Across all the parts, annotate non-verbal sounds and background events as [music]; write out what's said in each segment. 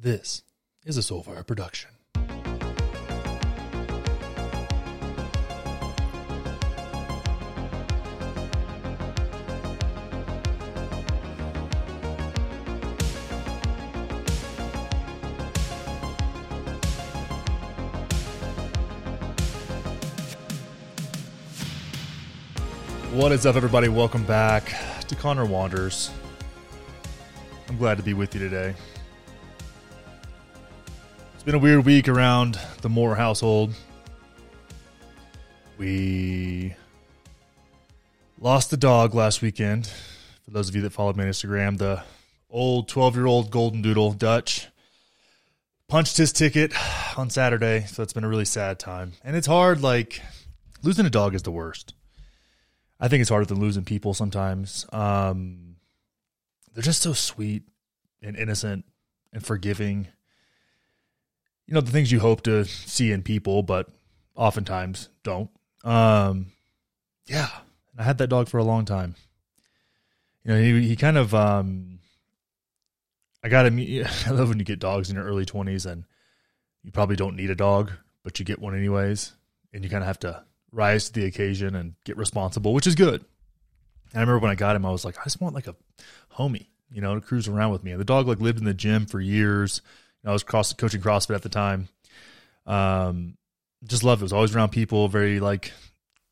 This is a Soulfire production. What is up, everybody? Welcome back to Conner Wanders. I'm glad to be with you today. Been a weird week around the Moore household. We lost the dog last weekend. For those of you that followed me on Instagram, the old 12 year old Golden Doodle Dutch punched his ticket on Saturday. So it's been a really sad time. And it's hard, like, losing a dog is the worst. I think it's harder than losing people sometimes. Um, they're just so sweet and innocent and forgiving. You know, the things you hope to see in people, but oftentimes don't. Um, yeah, I had that dog for a long time. You know, he, he kind of, um, I got him. [laughs] I love when you get dogs in your early 20s and you probably don't need a dog, but you get one anyways. And you kind of have to rise to the occasion and get responsible, which is good. And I remember when I got him, I was like, I just want like a homie, you know, to cruise around with me. And the dog like lived in the gym for years. I was cross coaching CrossFit at the time. Um, just loved it. Was always around people. Very like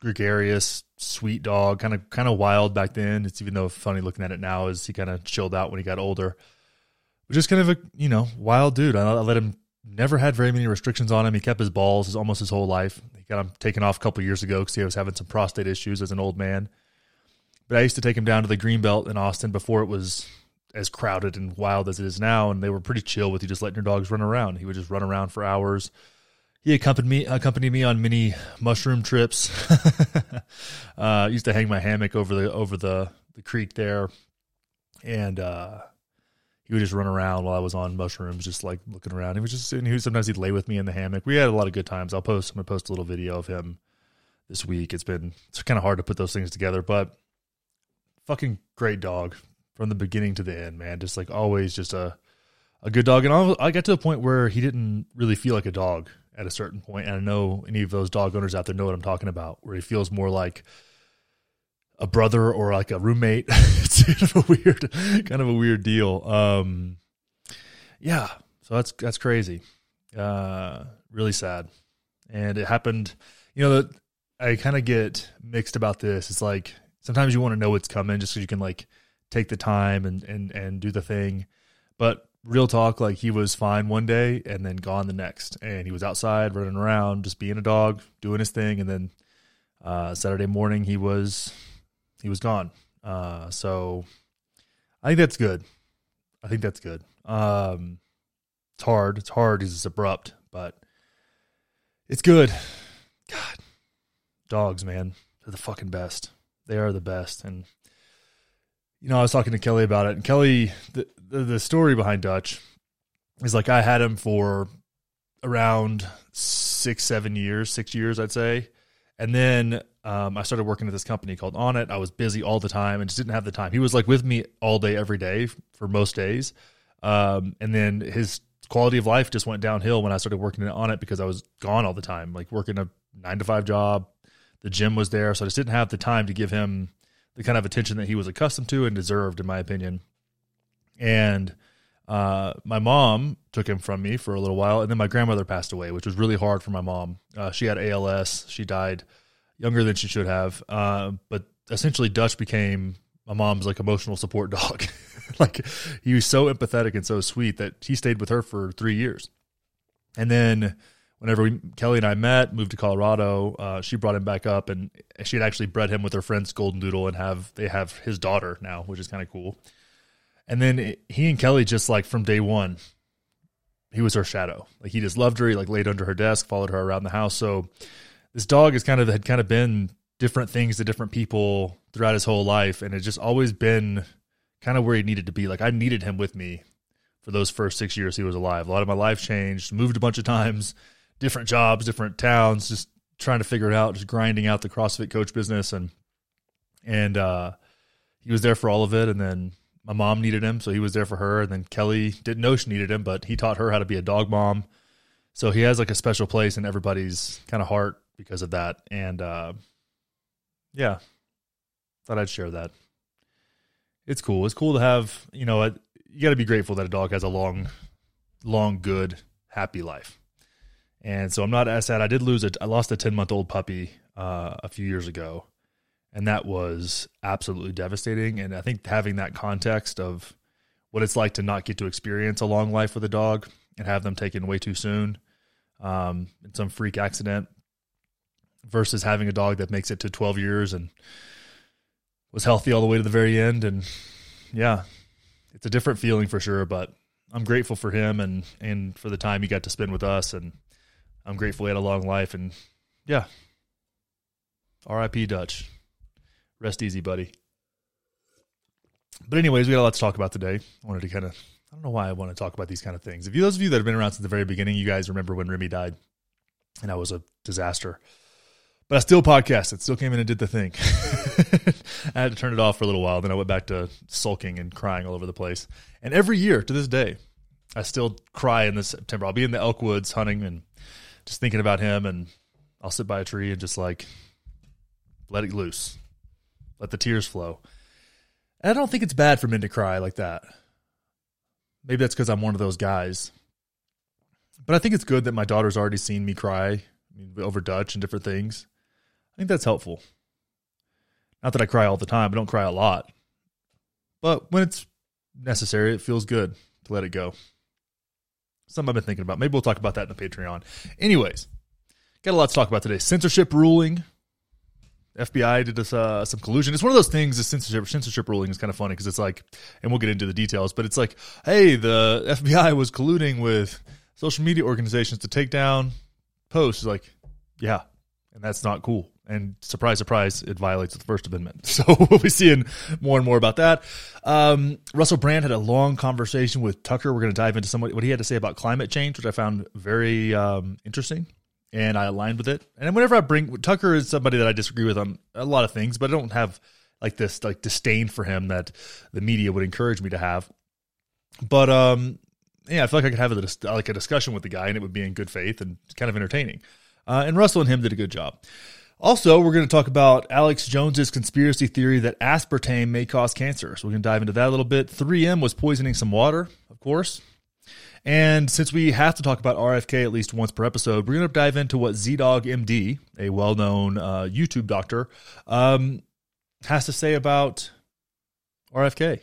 gregarious, sweet dog. Kind of kind of wild back then. It's even though funny looking at it now is he kind of chilled out when he got older. Just kind of a you know wild dude. I, I let him. Never had very many restrictions on him. He kept his balls his, almost his whole life. He got him taken off a couple years ago because he was having some prostate issues as an old man. But I used to take him down to the Greenbelt in Austin before it was as crowded and wild as it is now, and they were pretty chill with you just letting your dogs run around. He would just run around for hours. He accompanied me accompanied me on many mushroom trips. [laughs] uh, used to hang my hammock over the over the the creek there, and uh, he would just run around while I was on mushrooms, just like looking around. He was just and he would, sometimes he'd lay with me in the hammock. We had a lot of good times. I'll post. I'm gonna post a little video of him this week. It's been it's kind of hard to put those things together, but fucking great dog from the beginning to the end, man. Just like always, just a a good dog. And I got to a point where he didn't really feel like a dog at a certain point. And I know any of those dog owners out there know what I'm talking about, where he feels more like a brother or like a roommate. [laughs] it's kind of a weird, kind of a weird deal. Um, yeah, so that's that's crazy. Uh, really sad, and it happened. You know, I kind of get mixed about this. It's like sometimes you want to know what's coming just so you can like take the time and and and do the thing, but real talk, like he was fine one day and then gone the next, and he was outside running around, just being a dog, doing his thing, and then uh, Saturday morning he was he was gone. Uh, so I think that's good. I think that's good. Um, it's hard. It's hard. It's abrupt, but it's good. God, dogs, man, they're the fucking best. They are the best. And you know, I was talking to Kelly about it, and Kelly, the the, the story behind Dutch is like I had him for around six, seven years, six years, I'd say, and then um, I started working at this company called On It. I was busy all the time and just didn't have the time. He was like with me all day, every day for most days. Um, and then his quality of life just went downhill when I started working on it because I was gone all the time, like working a nine to five job. The gym was there, so I just didn't have the time to give him the kind of attention that he was accustomed to and deserved, in my opinion. And uh, my mom took him from me for a little while, and then my grandmother passed away, which was really hard for my mom. Uh, she had ALS. She died younger than she should have. Uh, but essentially, Dutch became my mom's like emotional support dog. [laughs] like he was so empathetic and so sweet that he stayed with her for three years. And then whenever we, Kelly and I met, moved to Colorado, uh, she brought him back up, and she had actually bred him with her friend's golden doodle, and have they have his daughter now, which is kind of cool. And then it, he and Kelly just like from day one, he was her shadow. Like he just loved her. He like laid under her desk, followed her around the house. So this dog has kind of had kind of been different things to different people throughout his whole life, and it's just always been kind of where he needed to be. Like I needed him with me for those first six years he was alive. A lot of my life changed, moved a bunch of times, different jobs, different towns, just trying to figure it out, just grinding out the CrossFit coach business and and uh he was there for all of it and then my mom needed him, so he was there for her. And then Kelly didn't know she needed him, but he taught her how to be a dog mom. So he has like a special place in everybody's kind of heart because of that. And uh, yeah, thought I'd share that. It's cool. It's cool to have, you know, you got to be grateful that a dog has a long, long, good, happy life. And so I'm not as sad. I did lose it. I lost a 10 month old puppy uh, a few years ago, and that was absolutely devastating. And I think having that context of what it's like to not get to experience a long life with a dog and have them taken way too soon um, in some freak accident versus having a dog that makes it to 12 years and was healthy all the way to the very end. And yeah, it's a different feeling for sure, but I'm grateful for him and, and for the time he got to spend with us. And I'm grateful he had a long life. And yeah, RIP Dutch. Rest easy, buddy. But anyways, we got a lot to talk about today. I wanted to kind of I don't know why I want to talk about these kind of things. If you those of you that have been around since the very beginning, you guys remember when Remy died, and I was a disaster. But I still podcasted, still came in and did the thing. [laughs] I had to turn it off for a little while. Then I went back to sulking and crying all over the place. And every year to this day, I still cry in this September. I'll be in the elk woods hunting and just thinking about him, and I'll sit by a tree and just like let it loose, let the tears flow. And I don't think it's bad for men to cry like that. Maybe that's because I'm one of those guys. But I think it's good that my daughter's already seen me cry over Dutch and different things. I think that's helpful. Not that I cry all the time, I don't cry a lot. But when it's necessary, it feels good to let it go. Something I've been thinking about. Maybe we'll talk about that in the Patreon. Anyways, got a lot to talk about today. Censorship ruling FBI did this, uh, some collusion. It's one of those things. The censorship censorship ruling is kind of funny because it's like, and we'll get into the details, but it's like, hey, the [laughs] FBI was colluding with social media organizations to take down posts. Like, yeah, and that's not cool. And surprise, surprise, it violates the First Amendment. [laughs] So we'll be seeing more and more about that. Um, Russell Brand had a long conversation with Tucker. We're going to dive into some what he had to say about climate change, which I found very um, interesting and I aligned with it. And whenever I bring Tucker is somebody that I disagree with on a lot of things, but I don't have like this like disdain for him that the media would encourage me to have. But um, yeah, I feel like I could have a, like a discussion with the guy, and it would be in good faith and kind of entertaining. Uh, and Russell and him did a good job. Also, we're going to talk about Alex Jones's conspiracy theory that aspartame may cause cancer. So we're going to dive into that a little bit. 3M was poisoning some water, of course. And since we have to talk about RFK at least once per episode, we're going to dive into what ZDogg MD, a well known uh, YouTube doctor, um, has to say about RFK.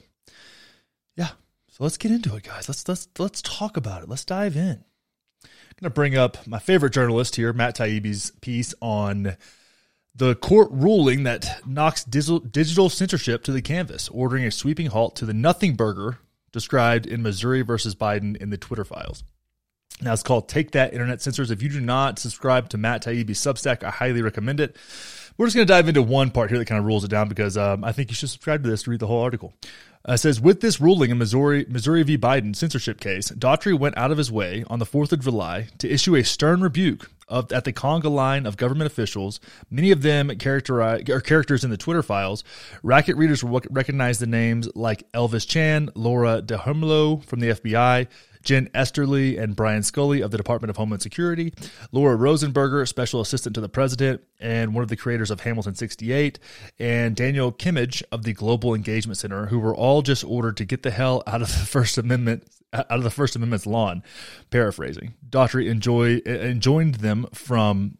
Yeah. So let's get into it, guys. Let's let's let's talk about it. Let's dive in. I'm going to bring up my favorite journalist here, Matt Taibbi's piece on the court ruling that knocks digital censorship to the canvas, ordering a sweeping halt to the Nothing Burger described in Missouri versus Biden in the Twitter files. Now it's called Take That Internet Censors. If you do not subscribe to Matt Taibbi's Substack, I highly recommend it. We're just going to dive into one part here that kind of rules it down because um, I think you should subscribe to this to read the whole article. Uh, it says with this ruling in Missouri Missouri v. Biden censorship case, Daughtry went out of his way on the 4th of July to issue a stern rebuke of, at the conga line of government officials, many of them or characters in the Twitter files. Racket readers will recognize the names like Elvis Chan, Laura Dehmlow from the FBI, Jen Easterly and Brian Scully of the Department of Homeland Security, Laura Rosenberger, Special Assistant to the President and one of the creators of Hamilton 68, and Daniel Kimmage of the Global Engagement Center, who were all just ordered to get the hell out of the [laughs] First Amendment out of the First Amendment's lawn. Paraphrasing, Daughtry enjoy enjoined them from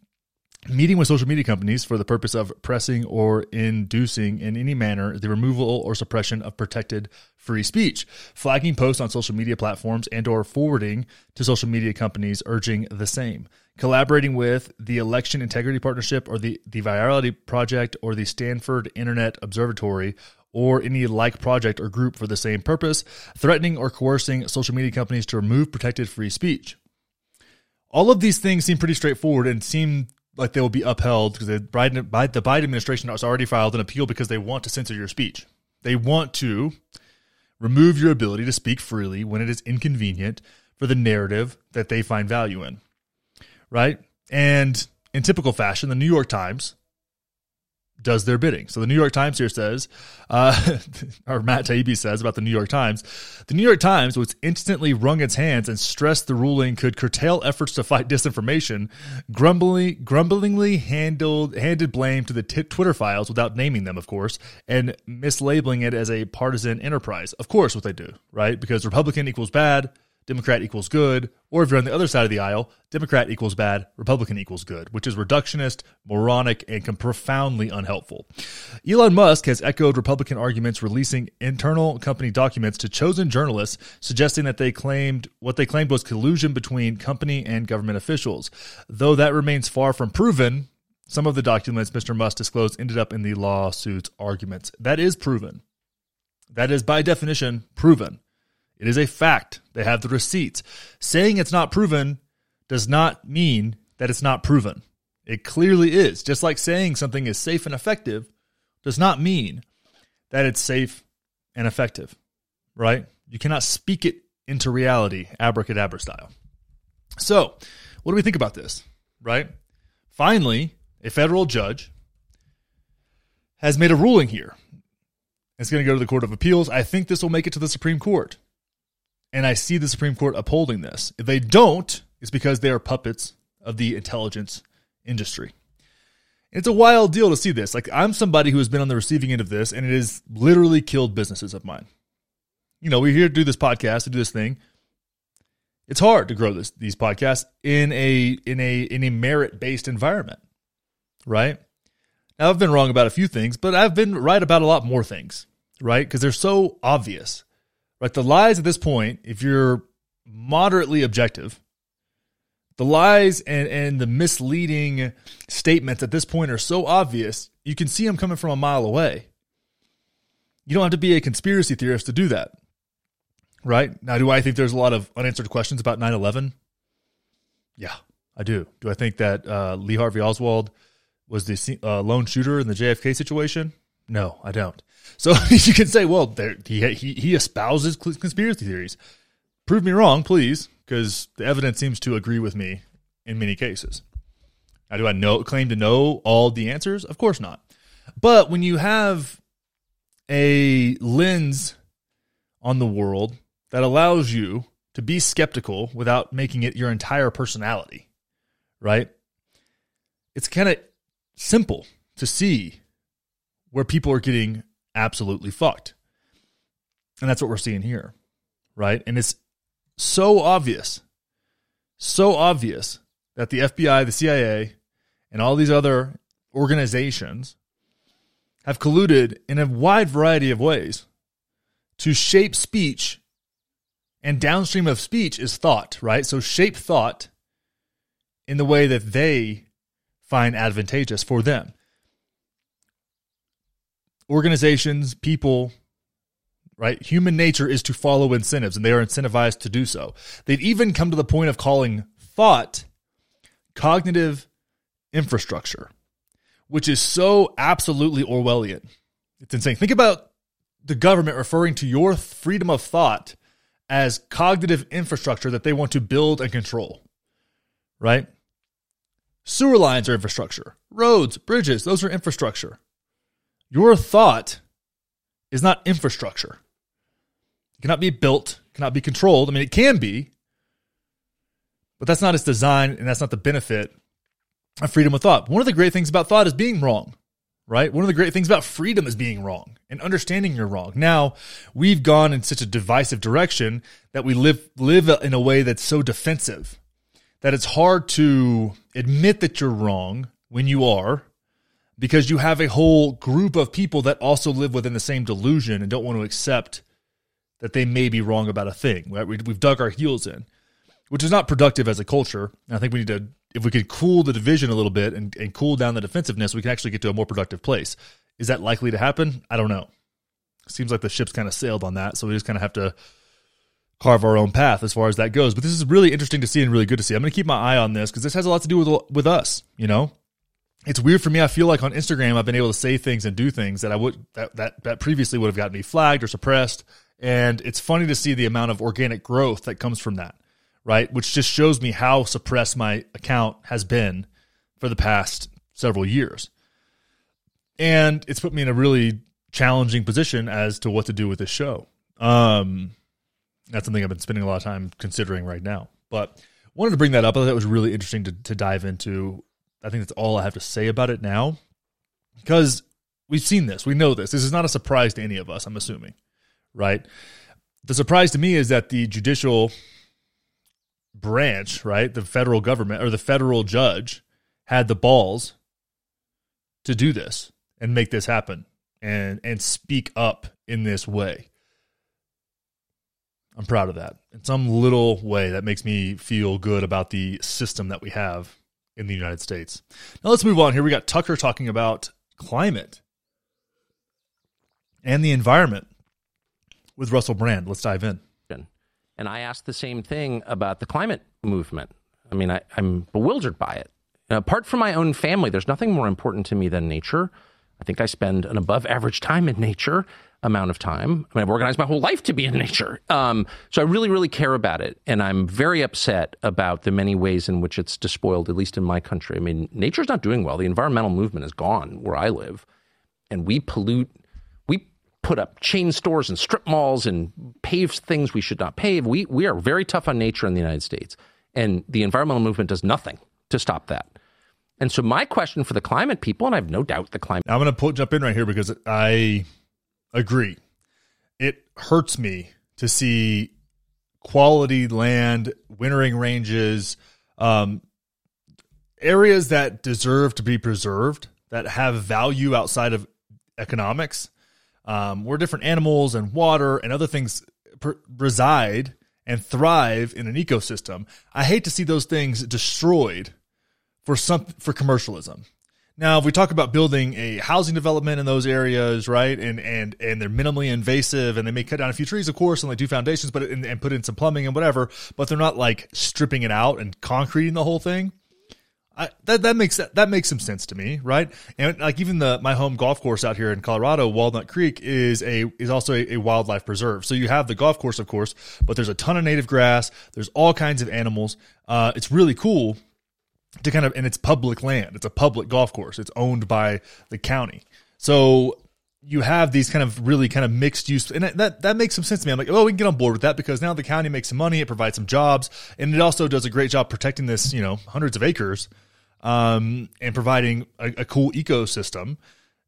meeting with social media companies for the purpose of pressing or inducing in any manner the removal or suppression of protected free speech. Flagging posts on social media platforms and or forwarding to social media companies urging the same. Collaborating with the election integrity partnership or the, the virality project or the stanford internet observatory or any like project or group for the same purpose threatening or coercing social media companies to remove protected free speech. All of these things seem pretty straightforward and seem like they will be upheld because the Biden, the Biden administration has already filed an appeal because they want to censor your speech. They want to remove your ability to speak freely when it is inconvenient for the narrative that they find value in. Right? And in typical fashion, the New York Times does their bidding. So the New York Times here says, uh, [laughs] or Matt Taibbi says about the New York Times, the New York Times, which instantly wrung its hands and stressed the ruling could curtail efforts to fight disinformation, grumblingly, grumblingly handled handed blame to the t- Twitter files without naming them, of course, and mislabeling it as a partisan enterprise. Of course, what they do, right? Because Republican equals bad, Democrat equals good, or if you're on the other side of the aisle, Democrat equals bad, Republican equals good, which is reductionist, moronic, and can profoundly unhelpful. Elon Musk has echoed Republican arguments, releasing internal company documents to chosen journalists, suggesting that they claimed what they claimed was collusion between company and government officials. Though that remains far from proven, some of the documents Mr. Musk disclosed ended up in the lawsuit's arguments. That is proven. That is, by definition, proven. It is a fact. They have the receipts. Saying it's not proven does not mean that it's not proven. It clearly is. Just like saying something is safe and effective does not mean that it's safe and effective, right? You cannot speak it into reality, abracadabra style. So, what do we think about this, right? Finally, a federal judge has made a ruling here. It's going to go to the Court of Appeals. I think this will make it to the Supreme Court and I see the Supreme Court upholding this. If they don't, it's because they are puppets of the intelligence industry. It's a wild deal to see this. Like, I'm somebody who has been on the receiving end of this, and it has literally killed businesses of mine. You know, we're here to do this podcast, to do this thing. It's hard to grow this, these podcasts in a in a in a merit based environment, right? Now I've been wrong about a few things, but I've been right about a lot more things, right? Because they're so obvious. Right? The lies at this point, if you're moderately objective, the lies and, and the misleading statements at this point are so obvious, you can see them coming from a mile away. You don't have to be a conspiracy theorist to do that. Right? Now, do I think there's a lot of unanswered questions about 9 11? Yeah, I do. Do I think that uh, Lee Harvey Oswald was the uh, lone shooter in the JFK situation? No, I don't. So [laughs] you can say, well, there, he, he, he espouses conspiracy theories. Prove me wrong, please, because the evidence seems to agree with me in many cases. Now, do I know claim to know all the answers? Of course not. But when you have a lens on the world that allows you to be skeptical without making it your entire personality, right? It's kind of simple to see where people are getting absolutely fucked. And that's what we're seeing here, right? And it's so obvious, so obvious that the FBI, the CIA, and all these other organizations have colluded in a wide variety of ways to shape speech. And downstream of speech is thought, right? So shape thought in the way that they find advantageous for them organizations, people, right? Human nature is to follow incentives, and they are incentivized to do so. They'd even come to the point of calling thought cognitive infrastructure, which is so absolutely Orwellian. It's insane. Think about the government referring to your freedom of thought as cognitive infrastructure that they want to build and control, right? Sewer lines are infrastructure. Roads, bridges, those are infrastructure. Your thought is not infrastructure. It cannot be built, cannot be controlled. I mean, it can be, but that's not its design and that's not the benefit of freedom of thought. One of the great things about thought is being wrong, right? One of the great things about freedom is being wrong and understanding you're wrong. Now, we've gone in such a divisive direction that we live live in a way that's so defensive that it's hard to admit that you're wrong when you are because you have a whole group of people that also live within the same delusion and don't want to accept that they may be wrong about a thing. Right? We, have dug our heels in, which is not productive as a culture. And I think we need to, if we could cool the division a little bit and, and cool down the defensiveness, we can actually get to a more productive place. Is that likely to happen? I don't know. Seems like the ship's kind of sailed on that, so we just kind of have to carve our own path as far as that goes. But this is really interesting to see and really good to see. I'm going to keep my eye on this because this has a lot to do with with us. You know, it's weird for me. I feel like on Instagram, I've been able to say things and do things that I would that that, that previously would have gotten me flagged or suppressed. And it's funny to see the amount of organic growth that comes from that, right? Which just shows me how suppressed my account has been for the past several years. and it's put me in a really challenging position as to what to do with this show. Um, that's something I've been spending a lot of time considering right now. But wanted to bring that up. I thought it was really interesting to, to dive into. I think that's all I have to say about it now, because we've seen this, we know this. This is not a surprise to any of us. I'm assuming, right? The surprise to me is that the judicial branch, right, the federal government or the federal judge, had the balls to do this and make this happen and and speak up in this way. I'm proud of that. In some little way that makes me feel good about the system that we have in the United States. Now let's move on here. We got Tucker talking about climate and the environment with Russell Brand. Let's dive in. And I asked the same thing about the climate movement. I mean, I, am bewildered by it. apart from my own family, there's nothing more important to me than nature. I think I spend an above average time in nature amount of time. I mean, I've organized my whole life to be in nature. Um, so I really, really care about it. And I'm very upset about the many ways in which it's despoiled, at least in my country. I mean, nature's not doing well. The environmental movement is gone where I live. And we pollute, we put up chain stores and strip malls and pave things we should not pave. We, we are very tough on nature in the United States. And the environmental movement does nothing to stop that. And so my question for the climate people, and I have no doubt the climate. I'm going to jump in right here because I agree. It hurts me to see quality land, wintering ranges, um, areas that deserve to be preserved, that have value outside of economics, um, where different animals and water and other things reside and thrive in an ecosystem. I hate to see those things destroyed for some for commercialism. Now, if we talk about building a housing development in those areas, right, and and and they're minimally invasive, and they may cut down a few trees, of course, and they do foundations, but and, and put in some plumbing and whatever, but they're not like stripping it out and concreting the whole thing. I, that that makes that makes some sense to me, right? And like even the my home golf course out here in Colorado, Walnut Creek is a is also a, a, wildlife preserve. So you have the golf course, of course, but there's a ton of native grass. There's all kinds of animals. Uh, it's really cool to kind of and it's public land. It's a public golf course. It's owned by the county. So you have these kind of really kind of mixed use, and that that makes some sense to me. I'm like, oh, we can get on board with that because now the county makes some money, it provides some jobs, and it also does a great job protecting this, you know, hundreds of acres, um, and providing a, a cool ecosystem.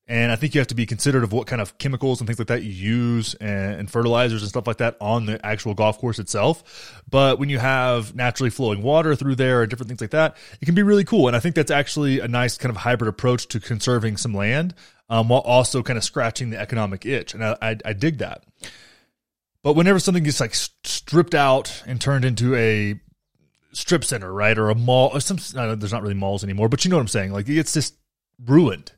And I think you have to be considerate of what kind of chemicals and things like that you use and, and, fertilizers and stuff like that on the actual golf course itself. But when you have naturally flowing water through there and different things like that, it can be really cool. And I think that's actually a nice kind of hybrid approach to conserving some land um, while also kind of scratching the economic itch. And I, I, I dig that. But whenever something gets like stripped out and turned into a strip center, right, or a mall, or some, there's not really malls anymore, but you know what I'm saying? Like it's just ruined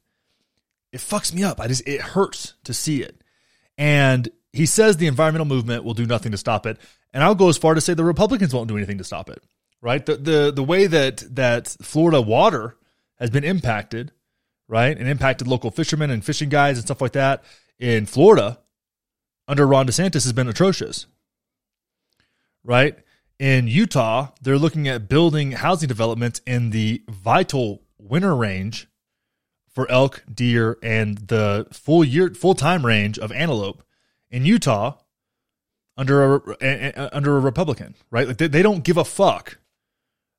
it fucks me up. I just it hurts to see it. And he says the environmental movement will do nothing to stop it. And I'll go as far to say the Republicans won't do anything to stop it. Right? The the the way that that Florida water has been impacted, right? And impacted local fishermen and fishing guys and stuff like that in Florida under Ron DeSantis has been atrocious. Right? In Utah, they're looking at building housing developments in the vital winter range for elk, deer, and the full year full time range of antelope in Utah under a under a Republican, right? Like they, they don't give a fuck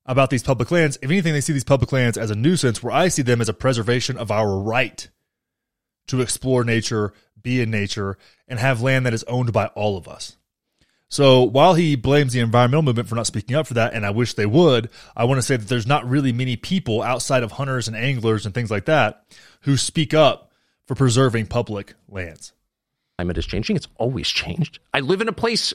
about these public lands. If anything, they see these public lands as a nuisance, where I see them as a preservation of our right to explore nature, be in nature, and have land that is owned by all of us. So while he blames the environmental movement for not speaking up for that, and I wish they would, I want to say that there's not really many people outside of hunters and anglers and things like that who speak up for preserving public lands. Climate is changing. It's always changed. I live in a place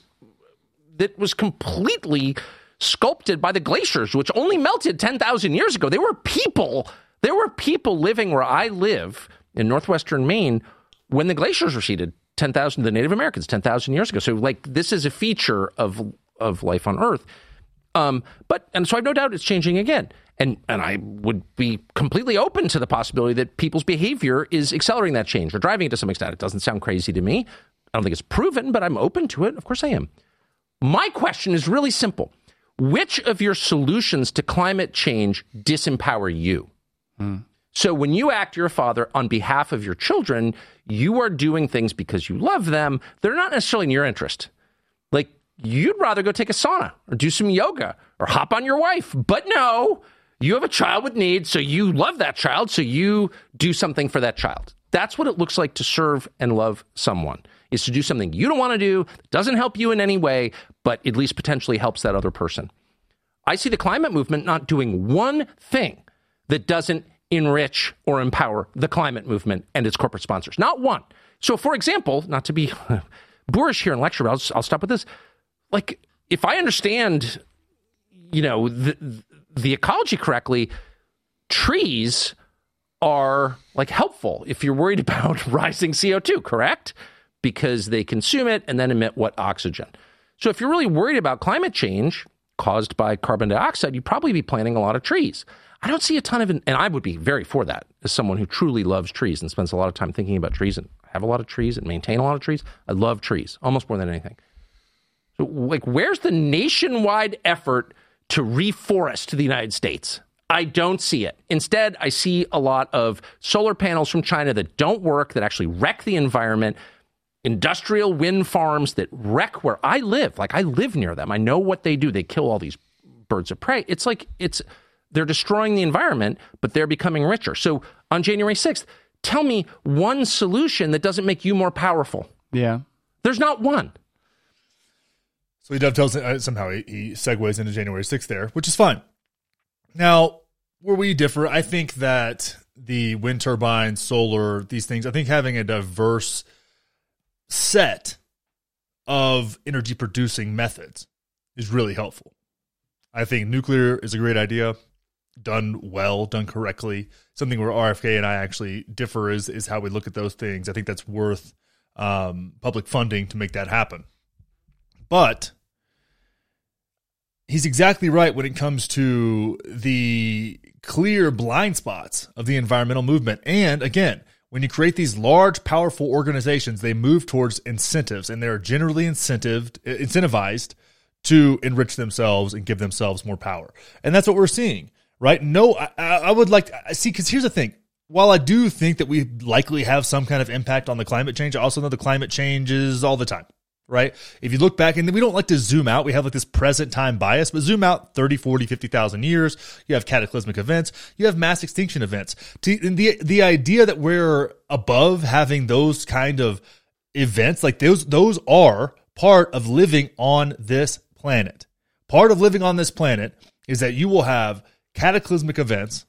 that was completely sculpted by the glaciers, which only melted 10,000 years ago. There were people, there were people living where I live in northwestern Maine when the glaciers receded 10,000 the Native Americans 10,000 years ago. So like this is a feature of of life on Earth. Um, but and so I've no doubt it's changing again. And and I would be completely open to the possibility that people's behavior is accelerating that change or driving it to some extent. It doesn't sound crazy to me. I don't think it's proven, but I'm open to it. Of course I am. My question is really simple. Which of your solutions to climate change disempower you? Mm. So when you act your father on behalf of your children, you are doing things because you love them. They're not necessarily in your interest. Like you'd rather go take a sauna or do some yoga or hop on your wife. But no, you have a child with needs, so you love that child, so you do something for that child. That's what it looks like to serve and love someone. Is to do something you don't want to do, doesn't help you in any way, but at least potentially helps that other person. I see the climate movement not doing one thing that doesn't enrich or empower the climate movement and its corporate sponsors. Not one. So, for example, not to be [laughs] boorish here in lecture, but I'll, I'll stop with this. Like, if I understand, you know, the, the ecology correctly, trees are like helpful if you're worried [laughs] about rising CO2, correct? Because they consume it and then emit what oxygen. So, if you're really worried about climate change caused by carbon dioxide, you'd probably be planting a lot of trees. I don't see a ton of, and I would be very for that as someone who truly loves trees and spends a lot of time thinking about trees and have a lot of trees and maintain a lot of trees. I love trees almost more than anything. So, like, where's the nationwide effort to reforest the United States? I don't see it. Instead, I see a lot of solar panels from China that don't work, that actually wreck the environment, industrial wind farms that wreck where I live. Like, I live near them. I know what they do. They kill all these birds of prey. It's like, it's, they're destroying the environment, but they're becoming richer. So on January 6th, tell me one solution that doesn't make you more powerful. Yeah. There's not one. So he dovetails uh, somehow. He, he segues into January 6th there, which is fine. Now, where we differ, I think that the wind turbine, solar, these things, I think having a diverse set of energy producing methods is really helpful. I think nuclear is a great idea done well, done correctly. Something where RFK and I actually differ is is how we look at those things. I think that's worth um, public funding to make that happen. But he's exactly right when it comes to the clear blind spots of the environmental movement. And again, when you create these large, powerful organizations, they move towards incentives, and they're generally incentived, incentivized to enrich themselves and give themselves more power. And that's what we're seeing right? No, I, I would like to see because here's the thing. While I do think that we likely have some kind of impact on the climate change, I also know the climate changes all the time, right? If you look back and we don't like to zoom out, we have like this present time bias, but zoom out 30, 40, 50,000 years, you have cataclysmic events, you have mass extinction events. The, the idea that we're above having those kind of events, like those, those are part of living on this planet. Part of living on this planet is that you will have cataclysmic events,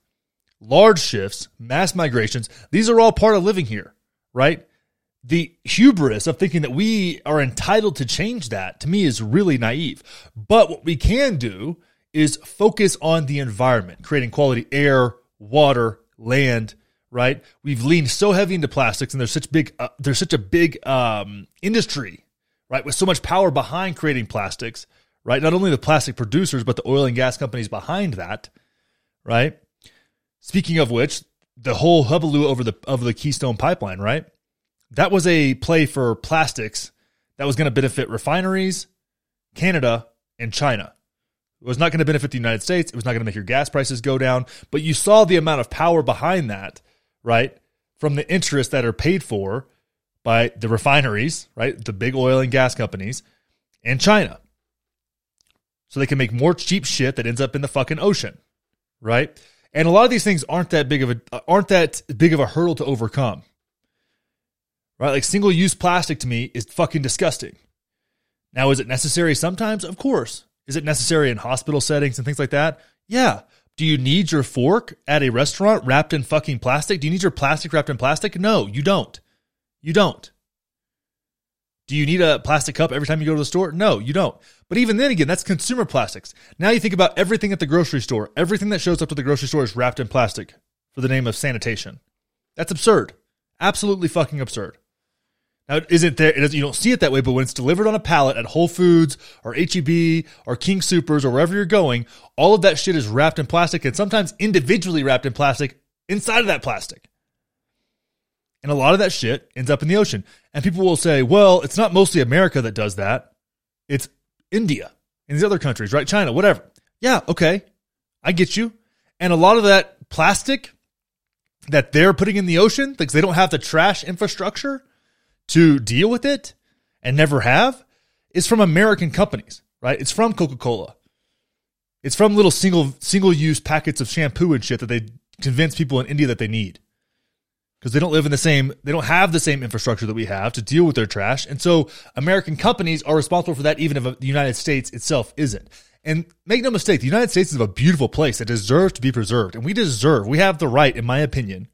large shifts, mass migrations. These are all part of living here, right? The hubris of thinking that we are entitled to change that to me is really naive. But what we can do is focus on the environment, creating quality air, water, land, right? We've leaned so heavy into plastics and there's such big uh, there's such a big um, industry, right? With so much power behind creating plastics, right? Not only the plastic producers but the oil and gas companies behind that right? Speaking of which, the whole hubbub over the of the Keystone pipeline, right? That was a play for plastics that was going to benefit refineries, Canada, and China. It was not going to benefit the United States. It was not going to make your gas prices go down. But you saw the amount of power behind that, right? From the interests that are paid for by the refineries, right? The big oil and gas companies and China. So they can make more cheap shit that ends up in the fucking ocean right? And a lot of these things aren't that big of a uh, aren't that big of a hurdle to overcome. Right? Like single use plastic to me is fucking disgusting. Now, is it necessary sometimes? Of course. Is it necessary in hospital settings and things like that? Yeah. Do you need your fork at a restaurant wrapped in fucking plastic? Do you need your plastic wrapped in plastic? No, you don't. You don't. Do you need a plastic cup every time you go to the store? No, you don't. But even then again, that's consumer plastics. Now you think about everything at the grocery store. Everything that shows up to the grocery store is wrapped in plastic for the name of sanitation. That's absurd. Absolutely fucking absurd. Now, isn't there? It you don't see it that way, but when it's delivered on a pallet at Whole Foods or HEB or King Supers or wherever you're going, all of that shit is wrapped in plastic and sometimes individually wrapped in plastic inside of that plastic. And a lot of that shit ends up in the ocean. And people will say, well, it's not mostly America that does that. It's India and these other countries, right? China, whatever. Yeah, okay. I get you. And a lot of that plastic that they're putting in the ocean because they don't have the trash infrastructure to deal with it and never have is from American companies, right? It's from Coca-Cola. It's from little single single use packets of shampoo and shit that they convince people in India that they need. Because they don't live in the same, they don't have the same infrastructure that we have to deal with their trash. And so American companies are responsible for that, even if uh, the United States itself isn't. And make no mistake, the United States is a beautiful place that deserves to be preserved. And we deserve, we have the right, in my opinion,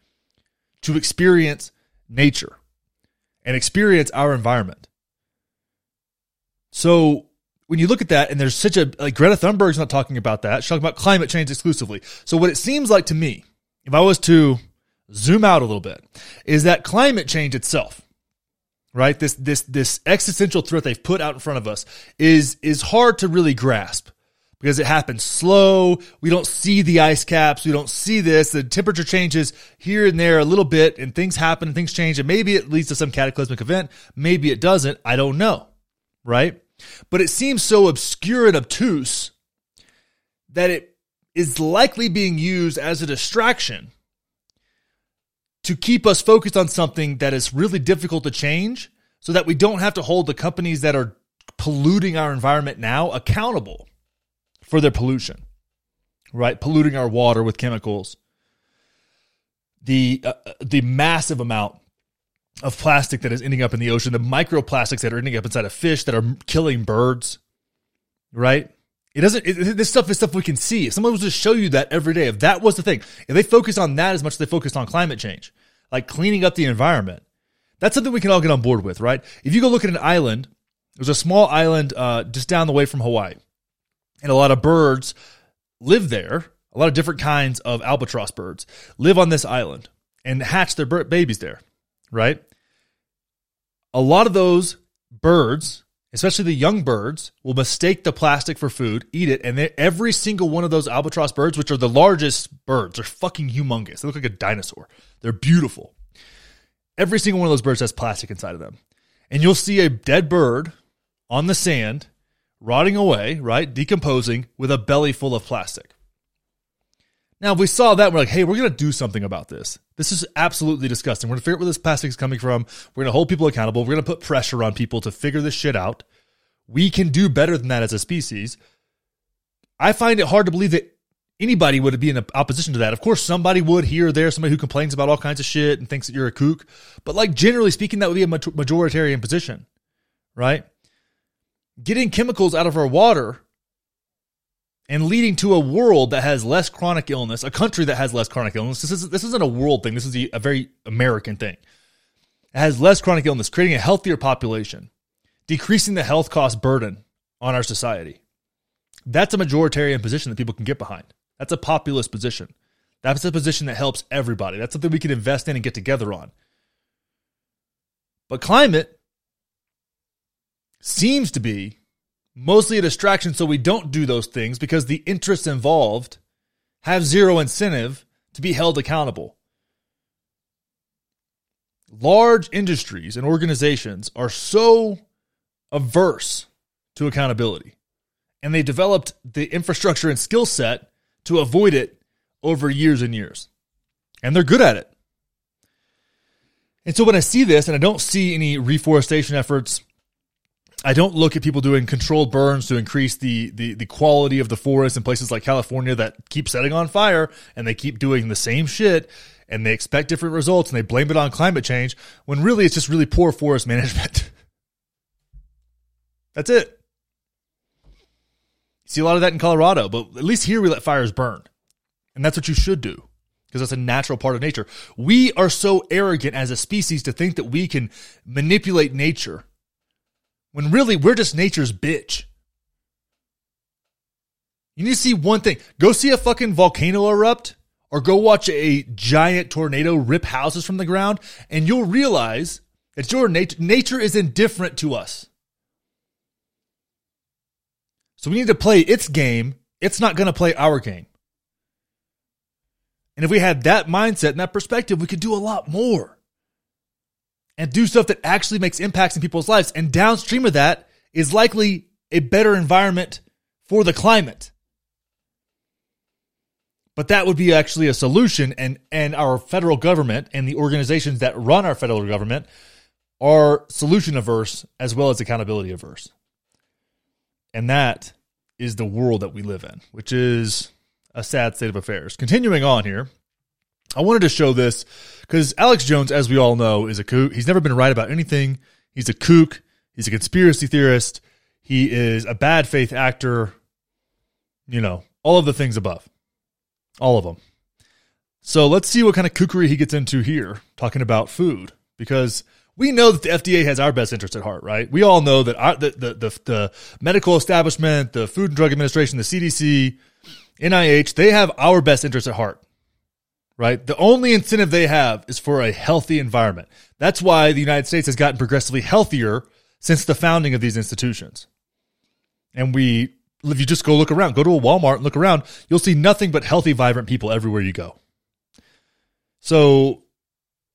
to experience nature and experience our environment. So when you look at that, and there's such a, like Greta Thunberg's not talking about that. She's talking about climate change exclusively. So what it seems like to me, if I was to zoom out a little bit, is that climate change itself, right? This, this, this existential threat they've put out in front of us is, is hard to really grasp because it happens slow. We don't see the ice caps. We don't see this. The temperature changes here and there a little bit and things happen and things change. And maybe it leads to some cataclysmic event. Maybe it doesn't. I don't know. Right. But it seems so obscure and obtuse that it is likely being used as a distraction to keep us focused on something that is really difficult to change so that we don't have to hold the companies that are polluting our environment now accountable for their pollution, right? Polluting our water with chemicals. The, uh, the massive amount of plastic that is ending up in the ocean, the microplastics that are ending up inside of fish that are killing birds, right? It doesn't, it, this stuff is stuff we can see. If someone was to show you that every day, if that was the thing, if they focus on that as much as they focused on climate change, like cleaning up the environment, that's something we can all get on board with, right? If you go look at an island, there's a small island uh, just down the way from Hawaii and a lot of birds live there. A lot of different kinds of albatross birds live on this island and hatch their babies there, right? A lot of those birds, especially the young birds, will mistake the plastic for food, eat it, and every single one of those albatross birds, which are the largest birds, are fucking humongous. They look like a dinosaur. They're beautiful. Every single one of those birds has plastic inside of them. And you'll see a dead bird on the sand rotting away, right? Decomposing with a belly full of plastic. Now, if we saw that, we're like, hey, we're going to do something about this. This is absolutely disgusting. We're going to figure out where this plastic is coming from. We're going to hold people accountable. We're going to put pressure on people to figure this shit out. We can do better than that as a species. I find it hard to believe that anybody would be in opposition to that. Of course, somebody would here or there, somebody who complains about all kinds of shit and thinks that you're a kook. But like generally speaking, that would be a majoritarian position, right? getting chemicals out of our water and leading to a world that has less chronic illness, a country that has less chronic illness. This, is, this isn't a world thing. This is a, very American thing. It has less chronic illness, creating a healthier population, decreasing the health cost burden on our society. That's a majoritarian position that people can get behind. That's a populist position. That's a position that helps everybody. That's something we can invest in and get together on. But climate seems to be mostly a distraction so we don't do those things because the interests involved have zero incentive to be held accountable. Large industries and organizations are so averse to accountability, and they developed the infrastructure and skill set to avoid it over years and years. And they're good at it. And so when I see this and I don't see any reforestation efforts I don't look at people doing controlled burns to increase the, the, the quality of the forest in places like California that keep setting on fire and they keep doing the same shit and they expect different results and they blame it on climate change when really it's just really poor forest [laughs] management. That's it. See a lot of that in Colorado, but at least here we let fires burn. And that's what you should do because that's a natural part of nature. We are so arrogant as a species to think that we can manipulate nature when really we're just nature's bitch. You need to see one thing. Go see a fucking volcano erupt or go watch a giant tornado rip houses from the ground and you'll realize that your nature nature is indifferent to us. So we need to play its game. It's not going to play our game. And if we had that mindset and that perspective, we could do a lot more and do stuff that actually makes impacts in people's lives. And downstream of that is likely a better environment for the climate. But that would be actually a solution, and and our federal government and the organizations that run our federal government are solution averse as well as accountability averse. And that is the world that we live in, which is a sad state of affairs. Continuing on here, I wanted to show this because Alex Jones, as we all know, is a kook. He's never been right about anything. He's a kook. He's a conspiracy theorist. He is a bad faith actor. You know, all of the things above. All of them. So let's see what kind of kookery he gets into here, talking about food, because we know that the FDA has our best interest at heart, right? We all know that our, the, the, the, the medical establishment, the Food and Drug Administration, the CDC, NIH, they have our best interest at heart, right? The only incentive they have is for a healthy environment. That's why the United States has gotten progressively healthier since the founding of these institutions. And we, if you just go look around, go to a Walmart and look around, you'll see nothing but healthy, vibrant people everywhere you go. So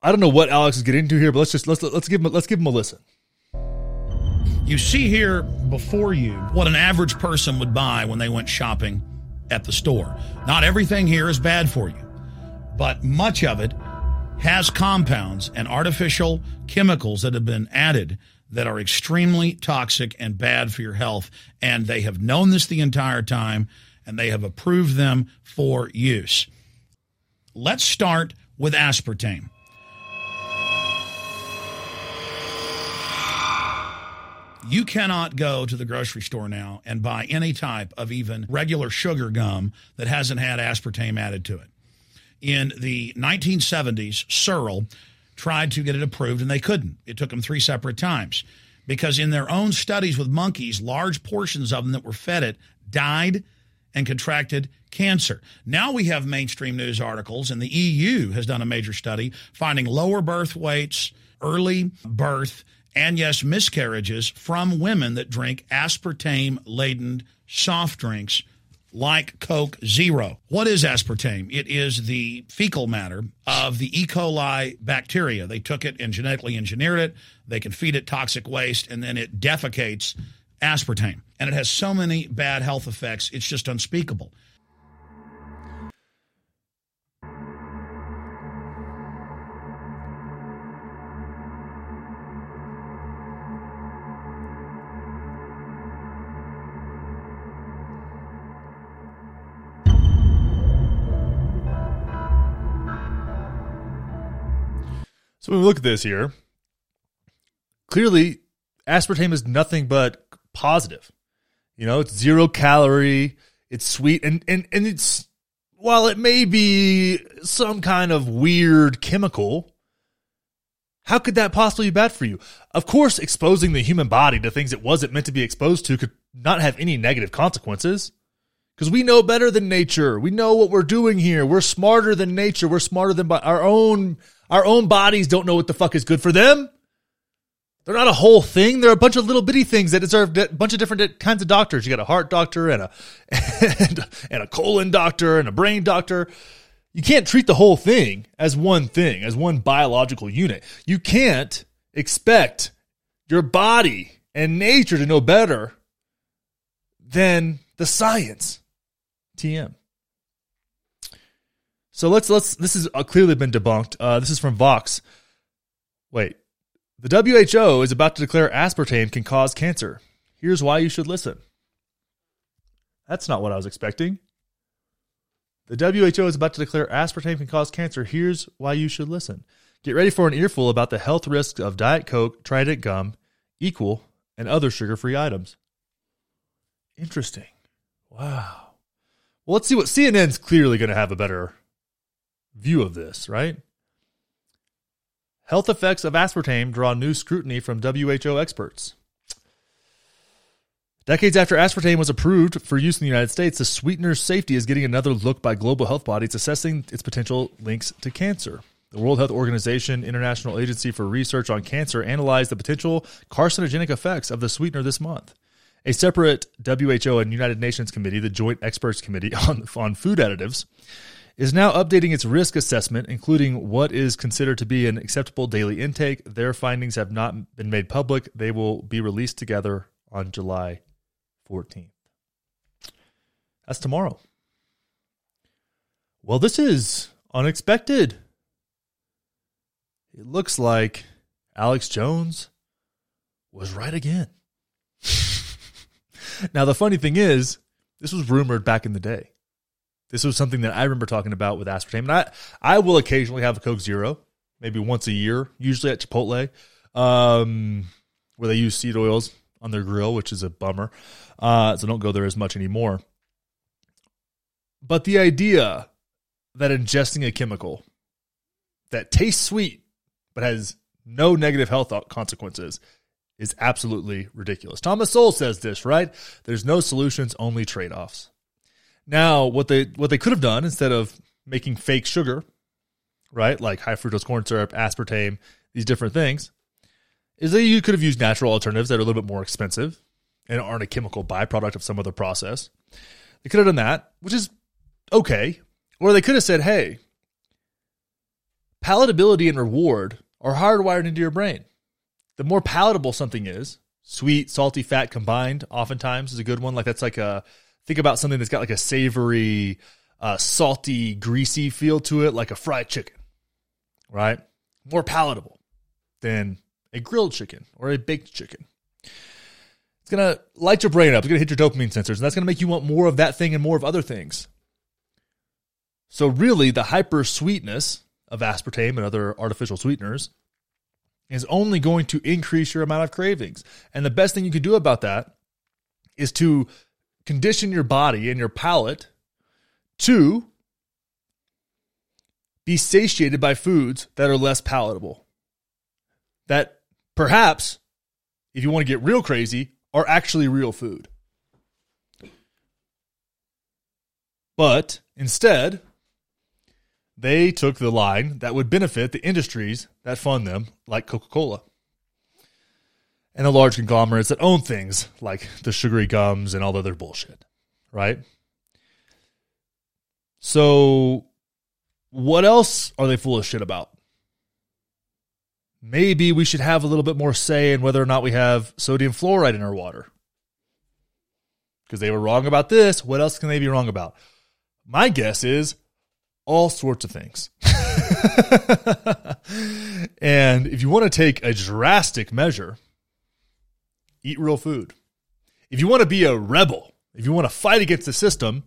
I don't know what Alex is getting into here, but let's just let's let's give him let's give him a listen. You see here before you what an average person would buy when they went shopping at the store. Not everything here is bad for you, but much of it has compounds and artificial chemicals that have been added that are extremely toxic and bad for your health. And they have known this the entire time and they have approved them for use. Let's start with aspartame. You cannot go to the grocery store now and buy any type of even regular sugar gum that hasn't had aspartame added to it. In the 1970s, Searle tried to get it approved and they couldn't. It took them three separate times because in their own studies with monkeys, large portions of them that were fed it died and contracted cancer. Now we have mainstream news articles, and the EU has done a major study finding lower birth weights, early birth, and yes, miscarriages from women that drink aspartame laden soft drinks like Coke Zero. What is aspartame? It is the fecal matter of the E. coli bacteria. They took it and genetically engineered it. They can feed it toxic waste, and then it defecates aspartame. And it has so many bad health effects, it's just unspeakable. So when we look at this here, clearly aspartame is nothing but positive. You know, it's zero calorie, it's sweet, and and and it's while it may be some kind of weird chemical, how could that possibly be bad for you? Of course, exposing the human body to things it wasn't meant to be exposed to could not have any negative consequences. Because we know better than nature. We know what we're doing here. We're smarter than nature. We're smarter than by our own our own bodies don't know what the fuck is good for them. They're not a whole thing. They're a bunch of little bitty things that deserve a bunch of different kinds of doctors. You got a heart doctor and a [laughs] and, and a colon doctor and a brain doctor. You can't treat the whole thing as one thing, as one biological unit. You can't expect your body and nature to know better than the science. TM. So let's let's. This has uh, clearly been debunked. Uh, this is from Vox. Wait, the WHO is about to declare aspartame can cause cancer. Here's why you should listen. That's not what I was expecting. The WHO is about to declare aspartame can cause cancer. Here's why you should listen. Get ready for an earful about the health risks of Diet Coke, Trident gum, Equal, and other sugar-free items. Interesting. Wow. Well, let's see what CNN's clearly going to have a better view of this, right? Health effects of aspartame draw new scrutiny from WHO experts. Decades after aspartame was approved for use in the United States, the sweetener's safety is getting another look by global health bodies assessing its potential links to cancer. The World Health Organization International Agency for Research on Cancer analyzed the potential carcinogenic effects of the sweetener this month. A separate WHO and United Nations committee, the Joint Experts Committee [laughs] on, on Food Additives, is now updating its risk assessment, including what is considered to be an acceptable daily intake. Their findings have not been made public. They will be released together on July 14th. That's tomorrow. Well, this is unexpected. It looks like Alex Jones was right again. [laughs] now, the funny thing is, this was rumored back in the day. This was something that I remember talking about with aspartame. And I, I will occasionally have a Coke Zero, maybe once a year, usually at Chipotle, um, where they use seed oils on their grill, which is a bummer. Uh, so don't go there as much anymore. But the idea that ingesting a chemical that tastes sweet but has no negative health consequences is absolutely ridiculous. Thomas Sowell says this, right? There's no solutions, only trade-offs. Now, what they what they could have done instead of making fake sugar, right, like high fructose corn syrup, aspartame, these different things, is that you could have used natural alternatives that are a little bit more expensive and aren't a chemical byproduct of some other process. They could have done that, which is okay. Or they could have said, hey, palatability and reward are hardwired into your brain. The more palatable something is, sweet, salty, fat combined, oftentimes is a good one. Like that's like a think about something that's got like a savory, uh, salty, greasy feel to it, like a fried chicken, right? More palatable than a grilled chicken or a baked chicken. It's gonna light your brain up. It's gonna hit your dopamine sensors, and that's gonna make you want more of that thing and more of other things. So really, the hyper sweetness of aspartame and other artificial sweeteners is only going to increase your amount of cravings. And the best thing you can do about that is to condition your body and your palate to be satiated by foods that are less palatable. That perhaps, if you want to get real crazy, are actually real food. But instead, they took the line that would benefit the industries that fund them, like Coca Cola. And the large conglomerates that own things like the sugary gums and all the other bullshit, right? So, what else are they full of shit about? Maybe we should have a little bit more say in whether or not we have sodium fluoride in our water. Because they were wrong about this. What else can they be wrong about? My guess is all sorts of things. [laughs] and if you want to take a drastic measure, eat real food. If you want to be a rebel, if you want to fight against the system,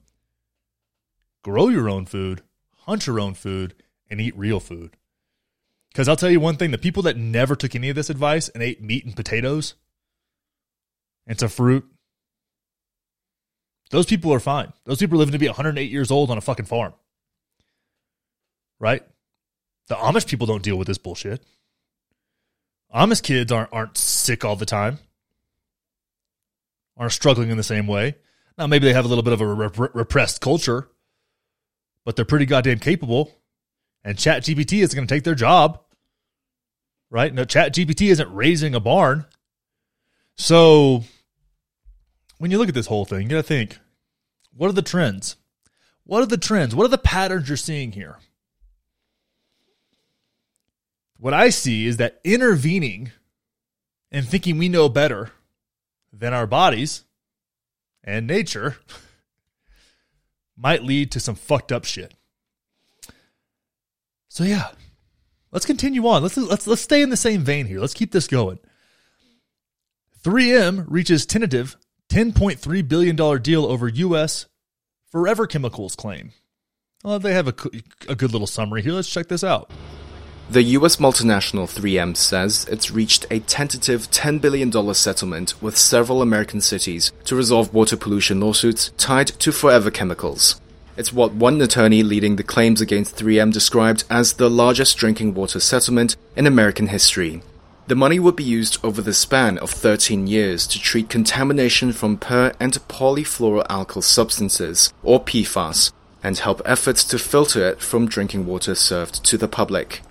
grow your own food, hunt your own food, and eat real food. Because I'll tell you one thing the people that never took any of this advice and ate meat and potatoes and some fruit, those people are fine. Those people are living to be 108 years old on a fucking farm right? The Amish people don't deal with this bullshit. Amish kids aren't aren't sick all the time. Aren't struggling in the same way. Now maybe they have a little bit of a rep- repressed culture, but they're pretty goddamn capable. And Chat GPT is going to take their job, right? No, Chat GPT isn't raising a barn. So when you look at this whole thing, you got to think: what are the trends? What are the trends? What are the patterns you're seeing here? What I see is that intervening and thinking we know better than our bodies and nature might lead to some fucked up shit. So yeah, let's continue on. Let's let's let's stay in the same vein here. Let's keep this going. 3M reaches tentative 10.3 billion dollar deal over US Forever Chemicals claim. Well, they have a, a good little summary here. Let's check this out. The US multinational 3M says it's reached a tentative $10 billion settlement with several American cities to resolve water pollution lawsuits tied to Forever Chemicals. It's what one attorney leading the claims against 3M described as the largest drinking water settlement in American history. The money would be used over the span of 13 years to treat contamination from per and polyfluoroalkyl substances, or PFAS, and help efforts to filter it from drinking water served to the public.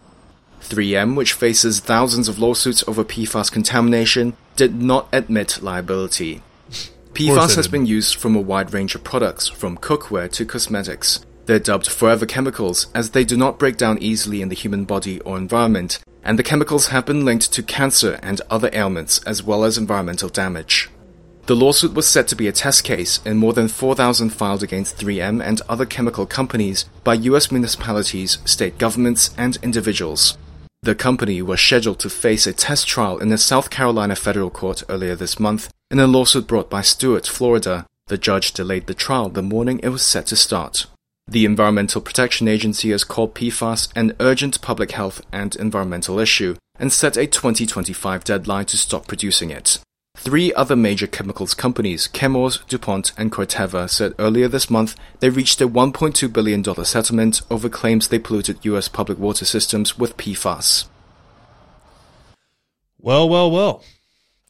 3M, which faces thousands of lawsuits over PFAS contamination, did not admit liability. PFAS has been used from a wide range of products, from cookware to cosmetics. They're dubbed forever chemicals as they do not break down easily in the human body or environment, and the chemicals have been linked to cancer and other ailments as well as environmental damage. The lawsuit was set to be a test case in more than 4,000 filed against 3M and other chemical companies by US municipalities, state governments, and individuals. The company was scheduled to face a test trial in the South Carolina federal court earlier this month in a lawsuit brought by Stuart, Florida. The judge delayed the trial the morning it was set to start. The Environmental Protection Agency has called PFAS an urgent public health and environmental issue and set a 2025 deadline to stop producing it. Three other major chemicals companies, Chemours, DuPont, and Corteva, said earlier this month they reached a $1.2 billion settlement over claims they polluted U.S. public water systems with PFAS. Well, well, well.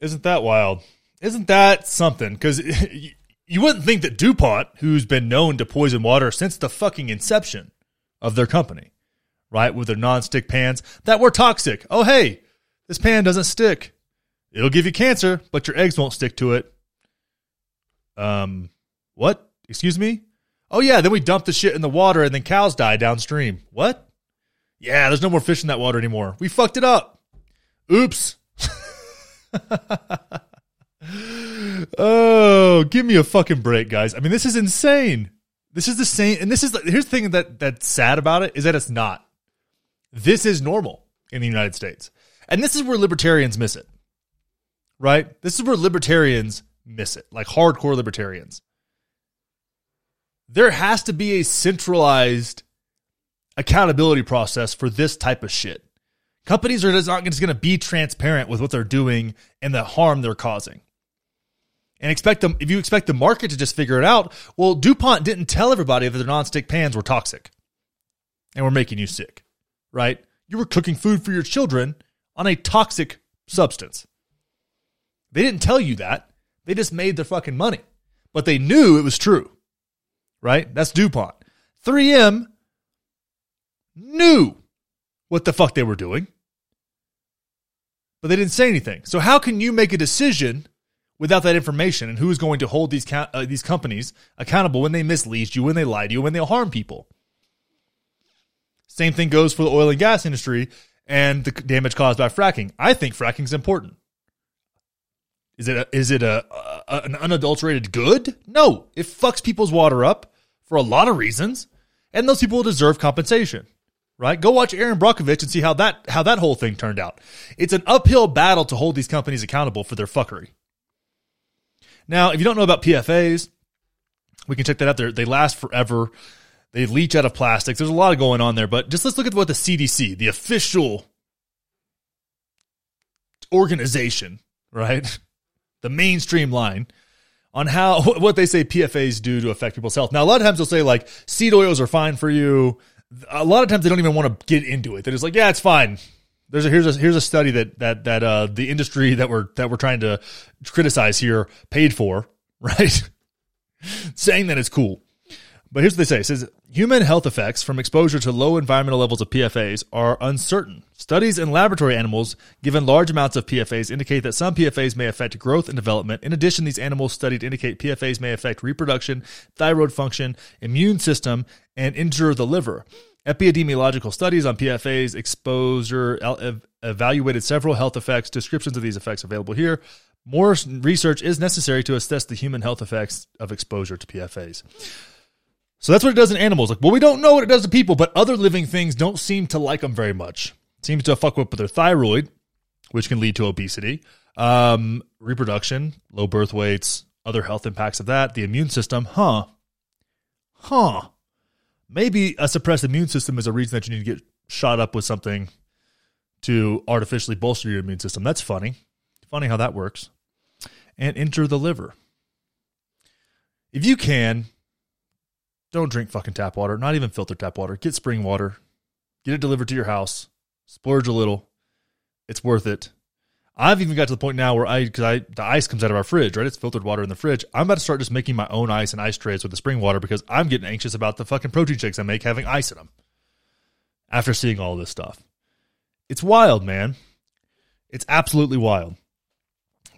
Isn't that wild? Isn't that something? Because [laughs] you wouldn't think that DuPont, who's been known to poison water since the fucking inception of their company, right, with their non-stick pans that were toxic. Oh, hey, this pan doesn't stick. It'll give you cancer, but your eggs won't stick to it. Um, what? Excuse me? Oh yeah, then we dump the shit in the water and then cows die downstream. What? Yeah, there's no more fish in that water anymore. We fucked it up. Oops. [laughs] oh, give me a fucking break, guys. I mean, this is insane. This is the same, and this is here's the thing that that's sad about it is that it's not. This is normal in the United States, and this is where libertarians miss it. Right? This is where libertarians miss it, like hardcore libertarians. There has to be a centralized accountability process for this type of shit. Companies are just not just going to be transparent with what they're doing and the harm they're causing and expect them if you expect the market to just figure it out well dupont didn't tell everybody that their nonstick pans were toxic and were making you sick right you were cooking food for your children on a toxic substance they didn't tell you that. They just made their fucking money. But they knew it was true. Right? That's dupont. 3m knew what the fuck they were doing. But they didn't say anything. So how can you make a decision without that information and who is going to hold these uh, these companies accountable when they mislead you, when they lie to you, when they harm people. Same thing goes for the oil and gas industry and the damage caused by fracking. I think fracking is important. Is it a, is it a, a, an unadulterated good? No, it fucks people's water up for a lot of reasons, and those people deserve compensation. Right? Go watch Erin Brockovich and see how that how that whole thing turned out. It's an uphill battle to hold these companies accountable for their fuckery. Now, if you don't know about PFAs, we can check that out. There, they last forever. They leach out of plastics. There's a lot going on there, but just let's look at what the CDC, the official organization, right, [laughs] the mainstream line on how [laughs] what they say PFAs do to affect people's health. Now, a lot of times they'll say like seed oils are fine for you. A lot of times they don't even want to get into it. They're just like, yeah, it's fine. There's a, here's a here's a study that that that uh, the industry that we're that we're trying to criticize here paid for, [laughs] right? Saying that it's cool. But here's what they say. It says human health effects from exposure to low environmental levels of PFAs are uncertain. Studies in laboratory animals given large amounts of PFAs indicate that some PFAs may affect growth and development. In addition, these animals studied indicate PFAs may affect reproduction, thyroid function, immune system, and injure the liver. Epidemiological studies on PFAS exposure evaluated several health effects. Descriptions of these effects available here. More research is necessary to assess the human health effects of exposure to PFAS. So that's what it does in animals. Like, well, we don't know what it does to people, but other living things don't seem to like them very much. It seems to fuck up with their thyroid, which can lead to obesity, um, reproduction, low birth weights, other health impacts of that, the immune system. Huh. Huh maybe a suppressed immune system is a reason that you need to get shot up with something to artificially bolster your immune system. That's funny. Funny how that works. And enter the liver. If you can, don't drink fucking tap water, not even filtered tap water. Get spring water. Get it delivered to your house. Splurge a little. It's worth it. I've even got to the point now where I, because I, the ice comes out of our fridge, right? It's filtered water in the fridge. I'm about to start just making my own ice and ice trays with the spring water because I'm getting anxious about the fucking protein shakes I make having ice in them after seeing all this stuff. It's wild, man. It's absolutely wild.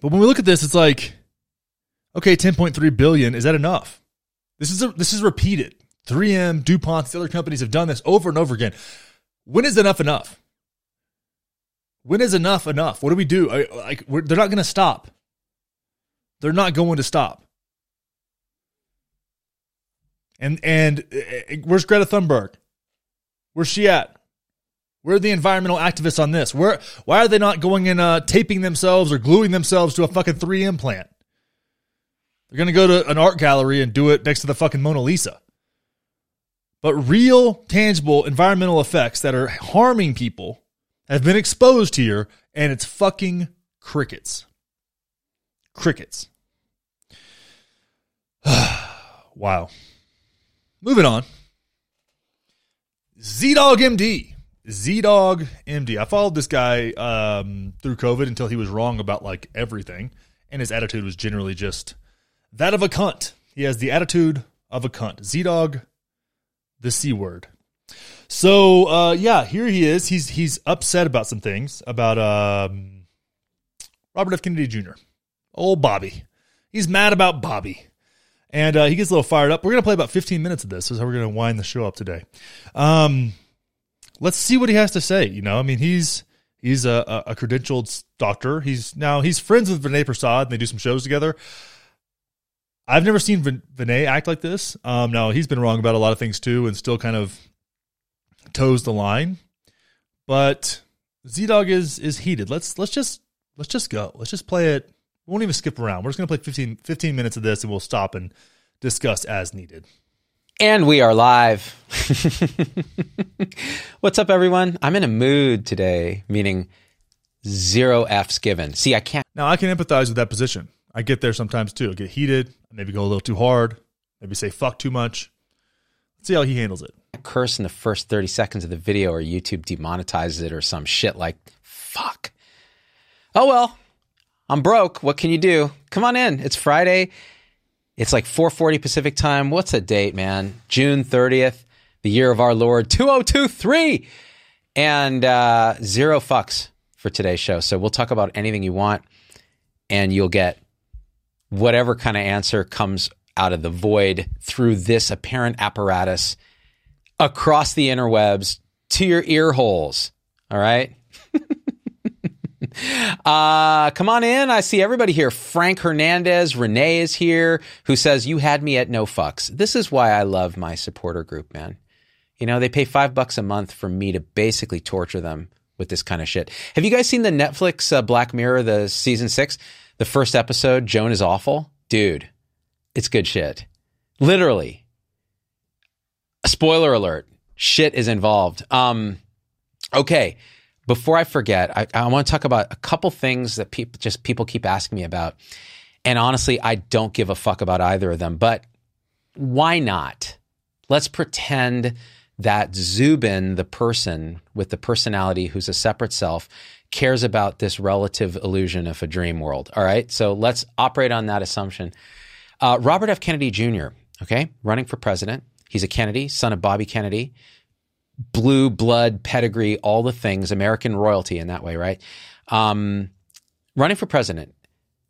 But when we look at this, it's like, okay, 10.3 billion, is that enough? This is a, this is repeated. 3M, DuPont, the other companies have done this over and over again. When is enough enough? When is enough enough? What do we do? Like they're not going to stop. They're not going to stop. And and uh, where's Greta Thunberg? Where's she at? Where are the environmental activists on this? Where why are they not going and uh, taping themselves or gluing themselves to a fucking 3M plant? They're gonna go to an art gallery and do it next to the fucking Mona Lisa. But real, tangible environmental effects that are harming people have been exposed here, and it's fucking crickets. Crickets. [sighs] wow. Moving on. ZDogg MD. ZDogg MD. I followed this guy um, through COVID until he was wrong about like everything, and his attitude was generally just that of a cunt. He has the attitude of a cunt. ZDogg, the C word. So uh, yeah, here he is. He's he's upset about some things about um, Robert F. Kennedy Jr. Old Bobby. He's mad about Bobby. And uh, he gets a little fired up. We're to play about 15 minutes of this. This is how we're to wind the show up today. Um, let's see what he has to say. You know, I mean, he's he's a, a credentialed doctor. He's now he's friends with Vinay Prasad, and they do some shows together. I've never seen Vin- Vinay act like this. Um, now he's been wrong about a lot of things too, and still kind of toes the line. But ZDogg is is heated. Let's let's just let's just go. Let's just play it we won't even skip around. We're just going to play 15, 15 minutes of this and we'll stop and discuss as needed. And we are live. [laughs] What's up, everyone? I'm in a mood today, meaning zero F's given. See, I can't. Now, I can empathize with that position. I get there sometimes too. I get heated, maybe go a little too hard, maybe say fuck too much. Let's see how he handles it. Curse in the first 30 seconds of the video or YouTube demonetizes it or some shit like fuck. Oh well, I'm broke. What can you do? Come on in. It's Friday. It's like 4:40 Pacific time. What's the date, man? June 30th, the year of our Lord 2023. And uh, zero fucks for today's show. So we'll talk about anything you want and you'll get whatever kind of answer comes out of the void through this apparent apparatus across the interwebs to your ear holes. All right? [laughs] Uh, come on in. I see everybody here. Frank Hernandez, Renee is here, who says, You had me at no fucks. This is why I love my supporter group, man. You know, they pay five bucks a month for me to basically torture them with this kind of shit. Have you guys seen the Netflix uh, Black Mirror, the season six? The first episode, Joan is awful? Dude, it's good shit. Literally. Spoiler alert. Shit is involved. Um, okay before I forget, I, I want to talk about a couple things that people just people keep asking me about. And honestly, I don't give a fuck about either of them. But why not? Let's pretend that Zubin, the person with the personality who's a separate self, cares about this relative illusion of a dream world. All right. So let's operate on that assumption. Uh, Robert F. Kennedy Jr., okay, running for president. He's a Kennedy, son of Bobby Kennedy blue blood pedigree, all the things, American royalty in that way, right? Um, running for president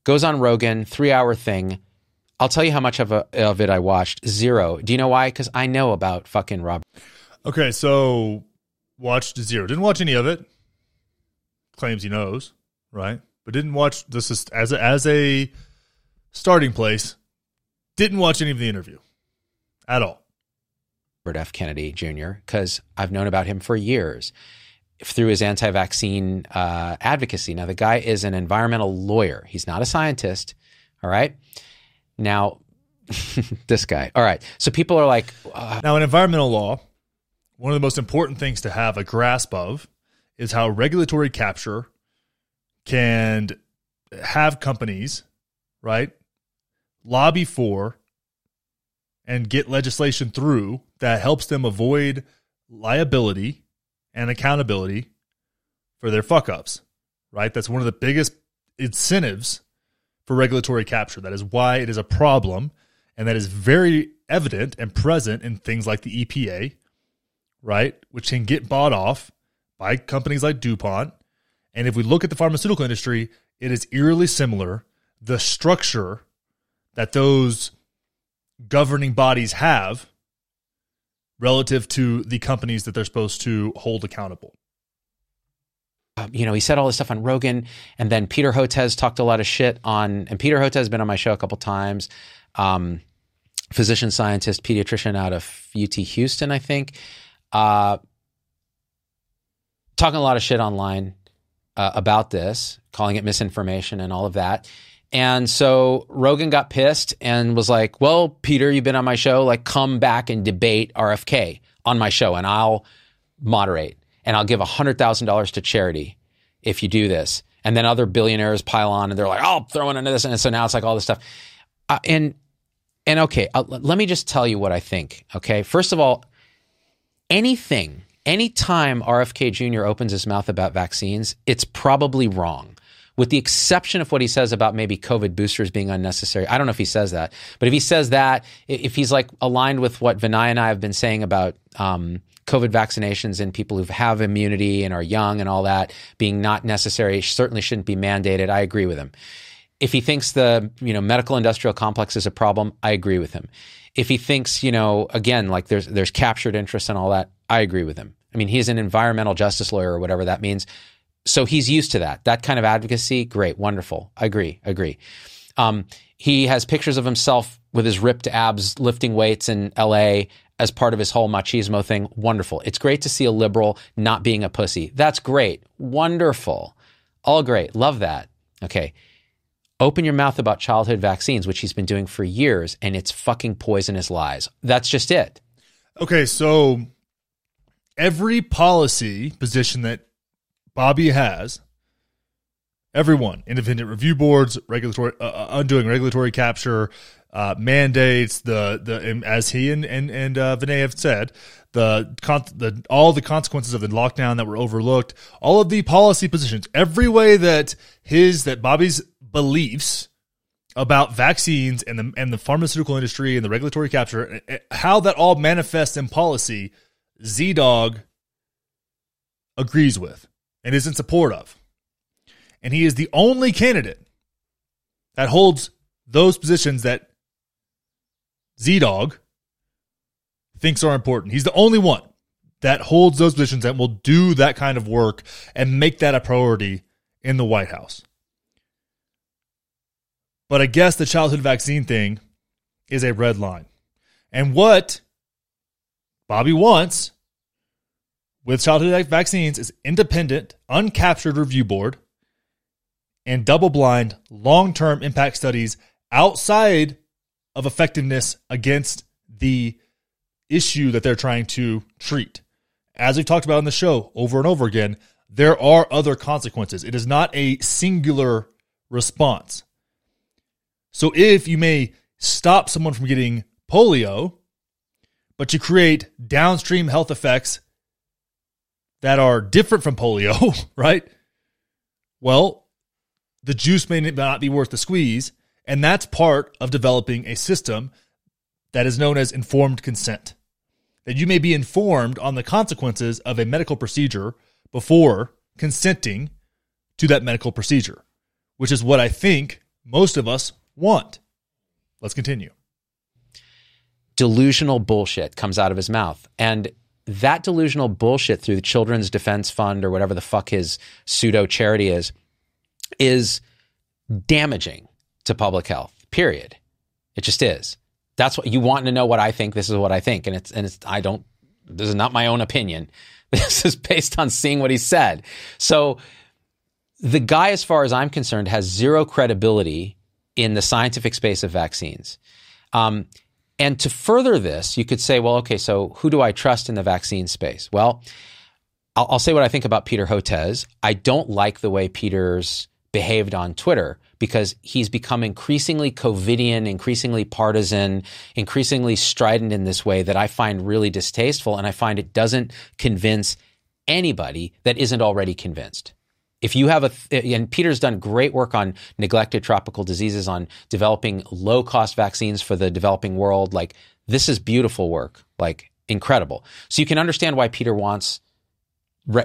goes on Rogan, three hour thing. I'll tell you how much of, a, of it I watched. Zero. Do you know why? Because I know about fucking Rob. Okay, so watched zero. Didn't watch any of it. Claims he knows, right? But didn't watch this is, as a, as a starting place. Didn't watch any of the interview at all. Robert F. Kennedy Jr., because I've known about him for years through his anti vaccine uh, advocacy. Now, the guy is an environmental lawyer, he's not a scientist. All right. Now, [laughs] this guy. All right. So people are like. Uh, now, in environmental law, one of the most important things to have a grasp of is how regulatory capture can have companies, right, lobby for and get legislation through that helps them avoid liability and accountability for their fuck ups, right? That's one of the biggest incentives for regulatory capture. That is why it is a problem, and that is very evident and present in things like the EPA, right? Which can get bought off by companies like DuPont. And if we look at the pharmaceutical industry, it is eerily similar. The structure that those governing bodies have relative to the companies that they're supposed to hold accountable. uh, you know, he said all this stuff on Rogan, and then Peter Hotez talked a lot of shit on, and Peter Hotez has been on my show a couple times. Um, physician scientist, pediatrician out of UT Houston, I think, uh, talking a lot of shit online uh, about this, calling it misinformation and all of that. And so Rogan got pissed and was like, "Well, Peter, you've been on my show. Like, come back and debate RFK on my show, and I'll moderate and I'll give hundred thousand dollars to charity if you do this." And then other billionaires pile on, and they're like, "Oh, throw in into this," and so now it's like all this stuff. Uh, and and okay, I'll, let me just tell you what I think. Okay, first of all, anything, anytime RFK Jr. opens his mouth about vaccines, it's probably wrong with the exception of what he says about maybe COVID boosters being unnecessary. I don't know if he says that, but if he says that, if he's like aligned with what Vinay and I have been saying about um, COVID vaccinations and people who have immunity and are young and all that being not necessary, certainly shouldn't be mandated. I agree with him. If he thinks the you know medical industrial complex is a problem, I agree with him. If he thinks you know again like there's there's captured interest and all that, I agree with him. I mean, he's an environmental justice lawyer or whatever that means so he's used to that. That kind of advocacy, great, wonderful. Agree, agree. Um, he has pictures of himself with his ripped abs lifting weights in LA as part of his whole machismo thing. Wonderful. It's great to see a liberal not being a pussy. That's great. Wonderful. All great. Love that. Okay. Open your mouth about childhood vaccines, which he's been doing for years, and it's fucking poisonous lies. That's just it. Okay, so every policy position that Bobby has everyone independent review boards regulatory uh, uh, undoing regulatory capture uh, mandates the the as he and and and uh, Vinay have said the the all the consequences of the lockdown that were overlooked all of the policy positions every way that his that Bobby's beliefs about vaccines and the and the pharmaceutical industry and the regulatory capture eh, eh, how that all manifests in policy ZDogg agrees with and is in support of. And he is the only candidate that holds those positions that ZDogg thinks are important. He's the only one that holds those positions and will do that kind of work and make that a priority in the White House. But I guess the childhood vaccine thing is a red line. And what Bobby wants with childhood vaccines is independent, uncaptured review board and double blind long term impact studies outside of effectiveness against the issue that they're trying to treat. As we've talked about on the show over and over again, there are other consequences. It is not a singular response. So if you may stop someone from getting polio, but you create downstream health effects that are different from polio, [laughs] right? Well, the juice may not be worth the squeeze. And that's part of developing a system that is known as informed consent. That you may be informed on the consequences of a medical procedure before consenting to that medical procedure, which is what I think most of us want. Let's continue. Delusional bullshit comes out of his mouth. And that delusional bullshit through the Children's Defense Fund or whatever the fuck his pseudo charity is, is damaging to public health. Period. It just is. That's what you want to know what I think. This is what I think. And it's, and it's, I don't, this is not my own opinion. [laughs] This is based on seeing what he said. So the guy, as far as I'm concerned, has zero credibility in the scientific space of vaccines. Um, and to further this, you could say, well, okay, so who do I trust in the vaccine space? Well, I'll, I'll say what I think about Peter Hotez. I don't like the way Peter's behaved on Twitter because he's become increasingly COVIDian, increasingly partisan, increasingly strident in this way that I find really distasteful. And I find it doesn't convince anybody that isn't already convinced if you have a and Peter's done great work on neglected tropical diseases on developing low cost vaccines for the developing world like this is beautiful work like incredible. So you can understand why Peter wants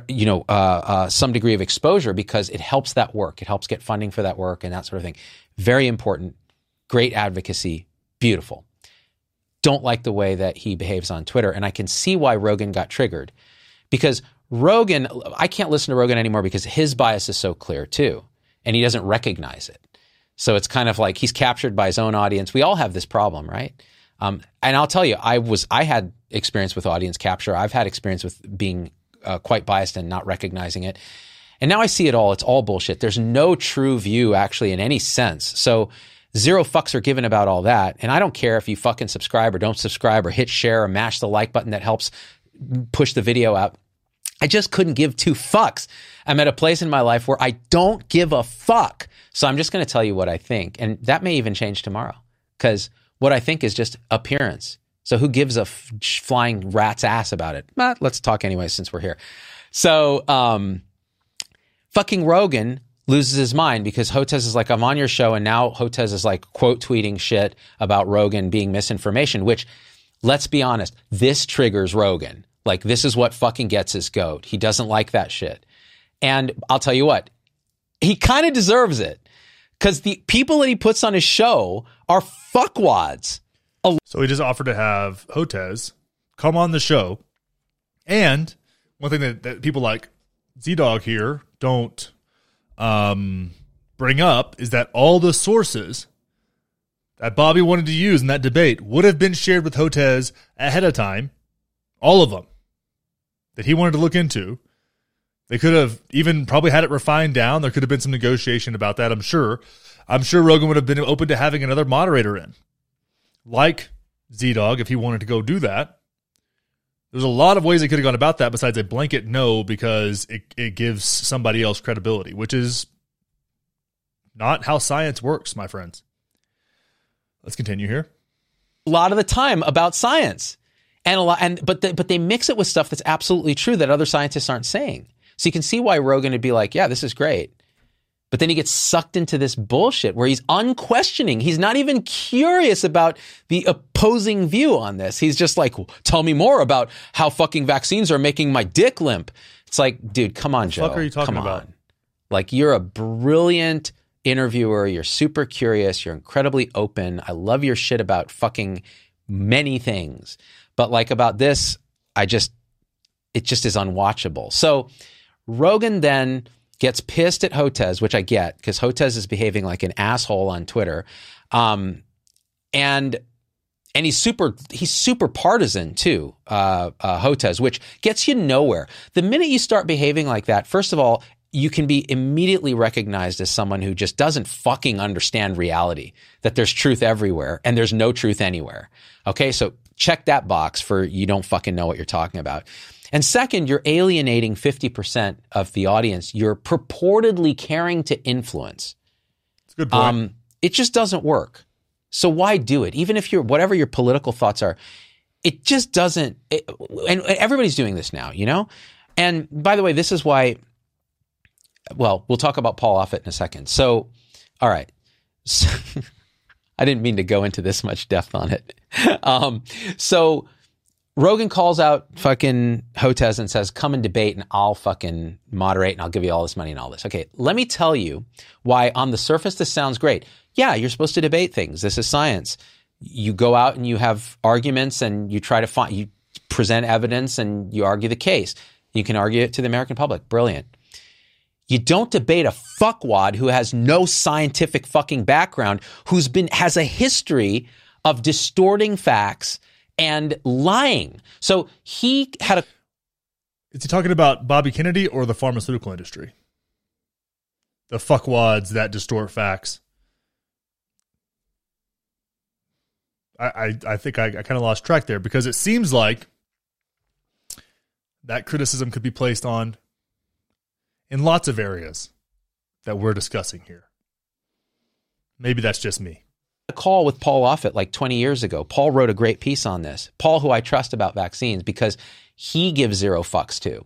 you know uh, uh, some degree of exposure because it helps that work. It helps get funding for that work and that sort of thing. Very important. Great advocacy. Beautiful. Don't like the way that he behaves on Twitter and I can see why Rogan got triggered because Rogan, I can't listen to Rogan anymore because his bias is so clear too, and he doesn't recognize it. So it's kind of like he's captured by his own audience. We all have this problem, right? Um, and I'll tell you, I was I had experience with audience capture. I've had experience with being uh, quite biased and not recognizing it. And now I see it all. It's all bullshit. There's no true view actually in any sense. So zero fucks are given about all that. And I don't care if you fucking subscribe or don't subscribe or hit share or mash the like button that helps push the video out. I just couldn't give two fucks. I'm at a place in my life where I don't give a fuck. So I'm just going to tell you what I think. And that may even change tomorrow because what I think is just appearance. So who gives a f- flying rat's ass about it? But let's talk anyway since we're here. So, um, fucking Rogan loses his mind because Hotez is like, I'm on your show. And now Hotez is like quote tweeting shit about Rogan being misinformation, which let's be honest, this triggers Rogan. Like, this is what fucking gets his goat. He doesn't like that shit. And I'll tell you what, he kind of deserves it because the people that he puts on his show are fuckwads. So he just offered to have Hotez come on the show. And one thing that, that people like ZDogg here don't um, bring up is that all the sources that Bobby wanted to use in that debate would have been shared with Hotez ahead of time. All of them that he wanted to look into. They could have even probably had it refined down. There could have been some negotiation about that, I'm sure. I'm sure Rogan would have been open to having another moderator in, like ZDogg, if he wanted to go do that. There's a lot of ways they could have gone about that besides a blanket no because it, it gives somebody else credibility, which is not how science works, my friends. Let's continue here. A lot of the time about science. And a lot, and but the, but they mix it with stuff that's absolutely true that other scientists aren't saying. So you can see why Rogan would be like, "Yeah, this is great," but then he gets sucked into this bullshit where he's unquestioning. He's not even curious about the opposing view on this. He's just like, "Tell me more about how fucking vaccines are making my dick limp." It's like, dude, come on, Joe. fuck are you talking come about? On. Like you're a brilliant interviewer. You're super curious. You're incredibly open. I love your shit about fucking many things. But like about this, I just, it just is unwatchable. So Rogan then gets pissed at Hotez, which I get because Hotez is behaving like an asshole on Twitter. Um, and, and he's super, he's super partisan too, uh, uh, Hotez, which gets you nowhere. The minute you start behaving like that, first of all, you can be immediately recognized as someone who just doesn't fucking understand reality, that there's truth everywhere and there's no truth anywhere. Okay. So check that box for you don't fucking know what you're talking about. And second, you're alienating 50% of the audience you're purportedly caring to influence. It's a good point. Um, it just doesn't work. So why do it? Even if you're, whatever your political thoughts are, it just doesn't, it, and everybody's doing this now, you know? And by the way, this is why, well, we'll talk about Paul Offit in a second. So, all right. [laughs] So, I didn't mean to go into this much depth on it. [laughs] Um, so Rogan calls out fucking Hotez and says, come and debate and I'll fucking moderate and I'll give you all this money and all this. Okay, let me tell you why on the surface this sounds great. Yeah, you're supposed to debate things. This is science. You go out and you have arguments and you try to find, you present evidence and you argue the case. You can argue it to the American public. Brilliant. You don't debate a fuckwad who has no scientific fucking background, who's been, has a history of distorting facts and lying. So he had a Is he talking about Bobby Kennedy or the pharmaceutical industry? The fuckwads that distort facts. I I, I think I, I kind of lost track there because it seems like that criticism could be placed on in lots of areas that we're discussing here. Maybe that's just me. a call with Paul Offit like 20 years ago. Paul wrote a great piece on this. Paul, who I trust about vaccines because he gives zero fucks to.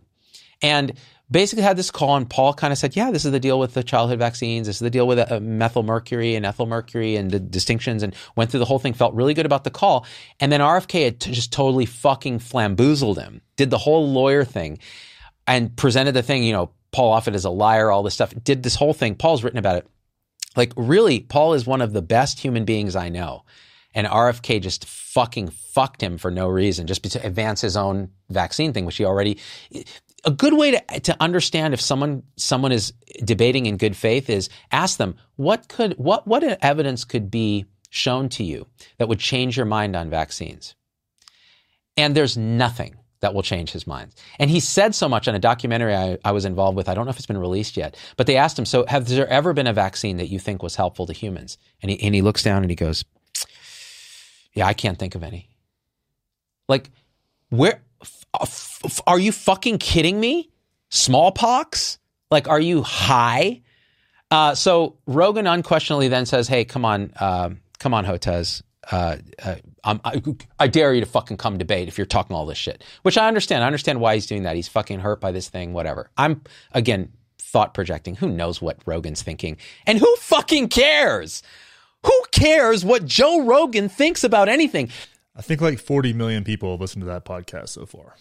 And basically had this call and Paul kind of said, yeah, this is the deal with the childhood vaccines. This is the deal with uh, methyl mercury and ethyl mercury and the distinctions and went through the whole thing, felt really good about the call. And then RFK had t- just totally fucking flamboozled him, did the whole lawyer thing and presented the thing, you know, Paul Offit is a liar, all this stuff, did this whole thing. Paul's written about it. Like, really, Paul is one of the best human beings I know. And RFK just fucking fucked him for no reason, just to advance his own vaccine thing, which he already. a good way to, to understand if someone someone is debating in good faith is ask them what could what what evidence could be shown to you that would change your mind on vaccines and there's nothing that will change his mind. And he said so much on a documentary I, I, was involved with. I don't know if it's been released yet, but they asked him, So, have there ever been a vaccine that you think was helpful to humans? And he, and he looks down and he goes, Yeah, I can't think of any. Like, where f- f- are you fucking kidding me? Smallpox? Like, are you high? Uh, so Rogan unquestionably then says, Hey, come on, uh, come on, Hotez uh, I, I, dare you to fucking come debate if you're talking all this shit. Which I understand. I understand why he's doing that. He's fucking hurt by this thing, whatever. I'm, again, thought projecting. Who knows what Rogan's thinking? And who fucking cares? Who cares what Joe Rogan thinks about anything? I think like 40 million people have listened to that podcast so far.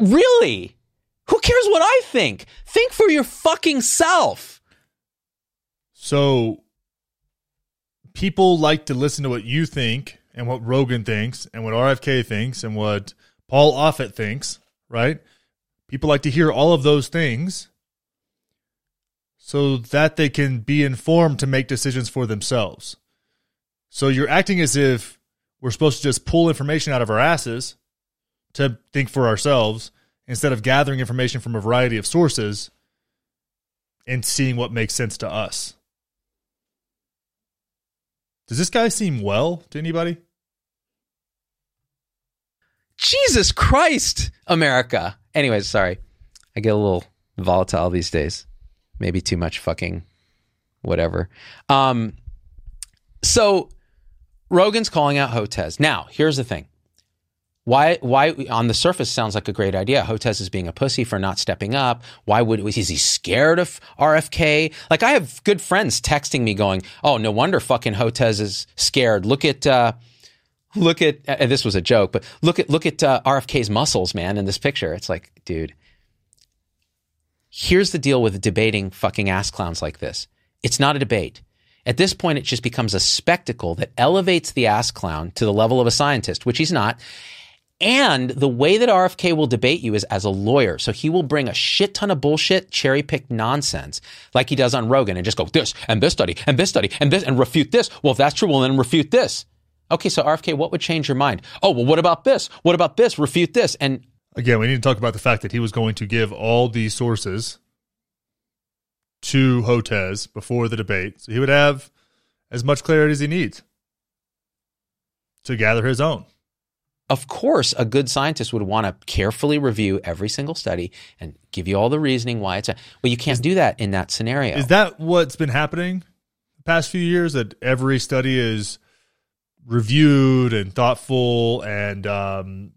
Really? Who cares what I think? Think for your fucking self. So people like to listen to what you think and what Rogan thinks and what RFK thinks and what Paul Offit thinks, right? People like to hear all of those things so that they can be informed to make decisions for themselves. So you're acting as if we're supposed to just pull information out of our asses to think for ourselves instead of gathering information from a variety of sources and seeing what makes sense to us. Does this guy seem well to anybody? Jesus Christ, America. Anyways, sorry. I get a little volatile these days. Maybe too much fucking whatever. Um, so Rogan's calling out Hotez. Now, here's the thing. Why, why on the surface sounds like a great idea. Hotez is being a pussy for not stepping up. Why would, is he scared of RFK? Like I have good friends texting me going, oh, no wonder fucking Hotez is scared. Look at, uh, look at, uh, this was a joke, but look at, look at, uh, RFK's muscles, man, in this picture. It's like, dude, here's the deal with debating fucking ass clowns like this. It's not a debate. At this point, it just becomes a spectacle that elevates the ass clown to the level of a scientist, which he's not. And the way that RFK will debate you is as a lawyer. So he will bring a shit ton of bullshit, cherry picked nonsense like he does on Rogan and just go this and this study and this study and this and refute this. Well, if that's true, well, then refute this. Okay, so RFK, what would change your mind? Oh, well, what about this? What about this? Refute this. And again, we need to talk about the fact that he was going to give all these sources to Hotez before the debate. So he would have as much clarity as he needs to gather his own of course, a good scientist would want to carefully review every single study and give you all the reasoning why it's a. Well, you can't do that in that scenario. Is that what's been happening the past few years? That every study is reviewed and thoughtful and um,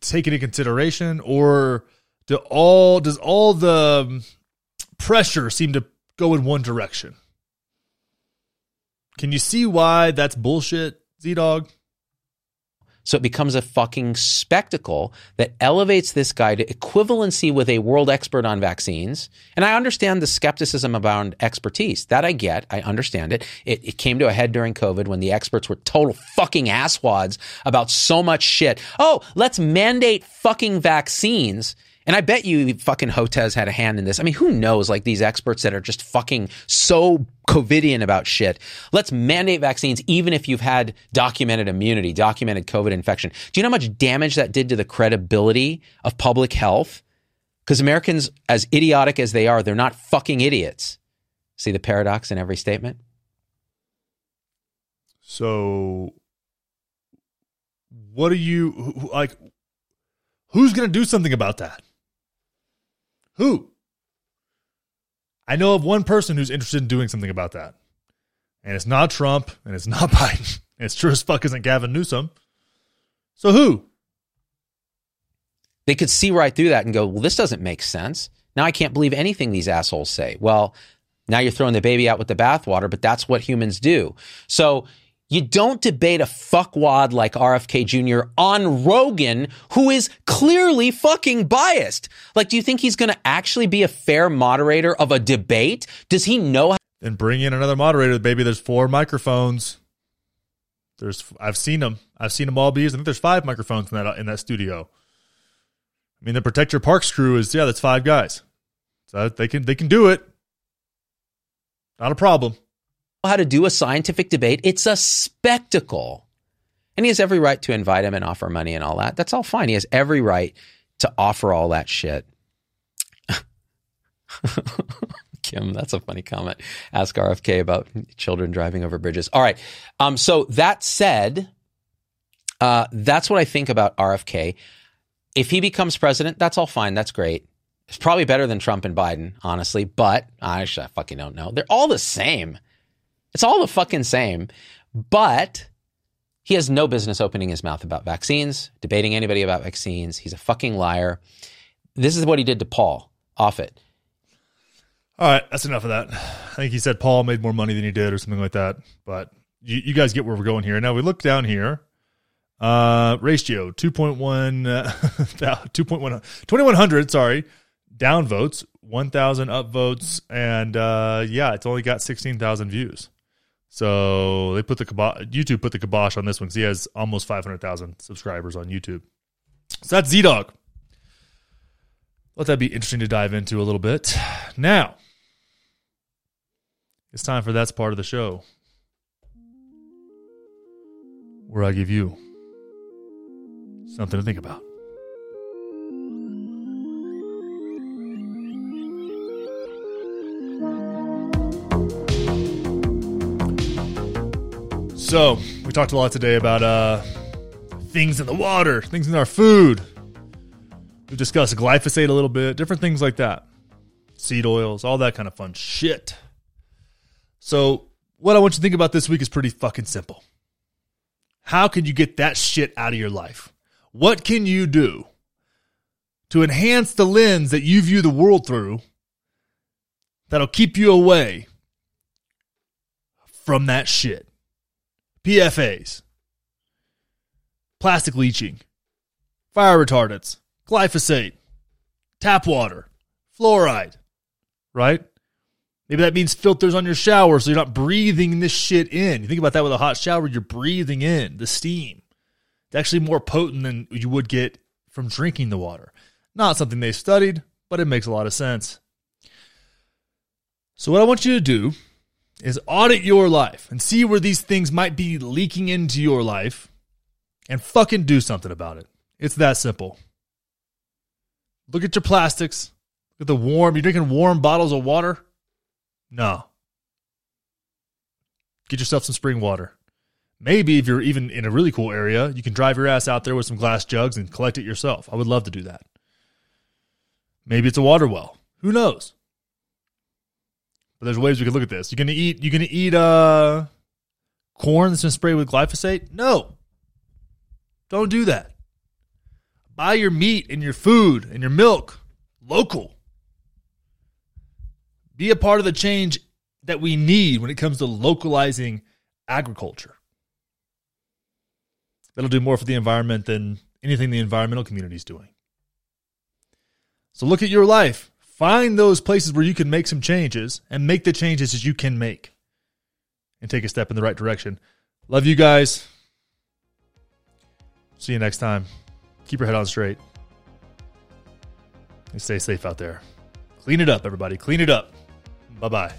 taken into consideration, or do all does all the pressure seem to go in one direction? Can you see why that's bullshit, ZDogg? So it becomes a fucking spectacle that elevates this guy to equivalency with a world expert on vaccines. And I understand the skepticism about expertise. That I get. I understand it. It, it came to a head during COVID when the experts were total fucking asswads about so much shit. Oh, let's mandate fucking vaccines and I bet you fucking Hotez had a hand in this. I mean, who knows? Like these experts that are just fucking so COVIDian about shit. Let's mandate vaccines even if you've had documented immunity, documented COVID infection. Do you know how much damage that did to the credibility of public health? Because Americans, as idiotic as they are, they're not fucking idiots. See the paradox in every statement? So, what are you like? Who's going to do something about that? Who? I know of one person who's interested in doing something about that. And it's not Trump and it's not [laughs] Biden. And it's true as fuck isn't Gavin Newsom. So who? They could see right through that and go, well, this doesn't make sense. Now I can't believe anything these assholes say. Well, now you're throwing the baby out with the bathwater, but that's what humans do. So you don't debate a fuckwad like RFK Jr. on Rogan, who is clearly fucking biased. Like, do you think he's going to actually be a fair moderator of a debate? Does he know? How- then bring in another moderator, baby. There's four microphones. There's, I've seen them. I've seen them all be used. I think there's five microphones in that in that studio. I mean, the Protect Your Parks crew is yeah, that's five guys, so they can they can do it. Not a problem. How to do a scientific debate? It's a spectacle, and he has every right to invite him and offer money and all that. That's all fine. He has every right to offer all that shit. [laughs] Kim, that's a funny comment. Ask RFK about children driving over bridges. All right. Um, so that said, uh, that's what I think about RFK. If he becomes president, that's all fine. That's great. It's probably better than Trump and Biden, honestly, but I, actually, I fucking don't know. They're all the same. It's all the fucking same. But he has no business opening his mouth about vaccines, debating anybody about vaccines. He's a fucking liar. This is what he did to Paul Offit. All right, that's enough of that. I think he said Paul made more money than he did, or something like that. But you, you guys get where we're going here. Now we look down here. Uh, ratio [laughs] 2.1, uh, 2.1, 2100, sorry, down votes, 1,000 up votes, and uh, yeah, it's only got 16,000 views. So they put the kibosh, YouTube put the kibosh on this one because he has almost 500,000 subscribers on YouTube. So that's ZDogg. Let that be interesting to dive into a little bit. Now, it's time for that's part of the show where I give you something to think about. So, we talked a lot today about uh, things in the water, things in our food. We've discussed glyphosate a little bit, different things like that, seed oils, all that kind of fun shit. So, what I want you to think about this week is pretty fucking simple. How can you get that shit out of your life? What can you do to enhance the lens that you view the world through that'll keep you away from that shit? PFAs, plastic leaching, fire retardants, glyphosate, tap water, fluoride, right? Maybe that means filters on your shower so you're not breathing this shit in. You think about that with a hot shower, you're breathing in the steam. It's actually more potent than you would get from drinking the water. Not something they studied, but it makes a lot of sense. So, what I want you to do is audit your life and see where these things might be leaking into your life and fucking do something about it. It's that simple. Look at your plastics. Look at the warm. You're drinking warm bottles of water? No. Get yourself some spring water. Maybe if you're even in a really cool area, you can drive your ass out there with some glass jugs and collect it yourself. I would love to do that. Maybe it's a water well. Who knows? But there's ways we could look at this. You're gonna eat. You're gonna eat uh, corn that's been sprayed with glyphosate. No, don't do that. Buy your meat and your food and your milk local. Be a part of the change that we need when it comes to localizing agriculture. That'll do more for the environment than anything the environmental community is doing. So look at your life. Find those places where you can make some changes and make the changes that you can make and take a step in the right direction. Love you guys. See you next time. Keep your head on straight. And stay safe out there. Clean it up, everybody. Clean it up. Bye bye.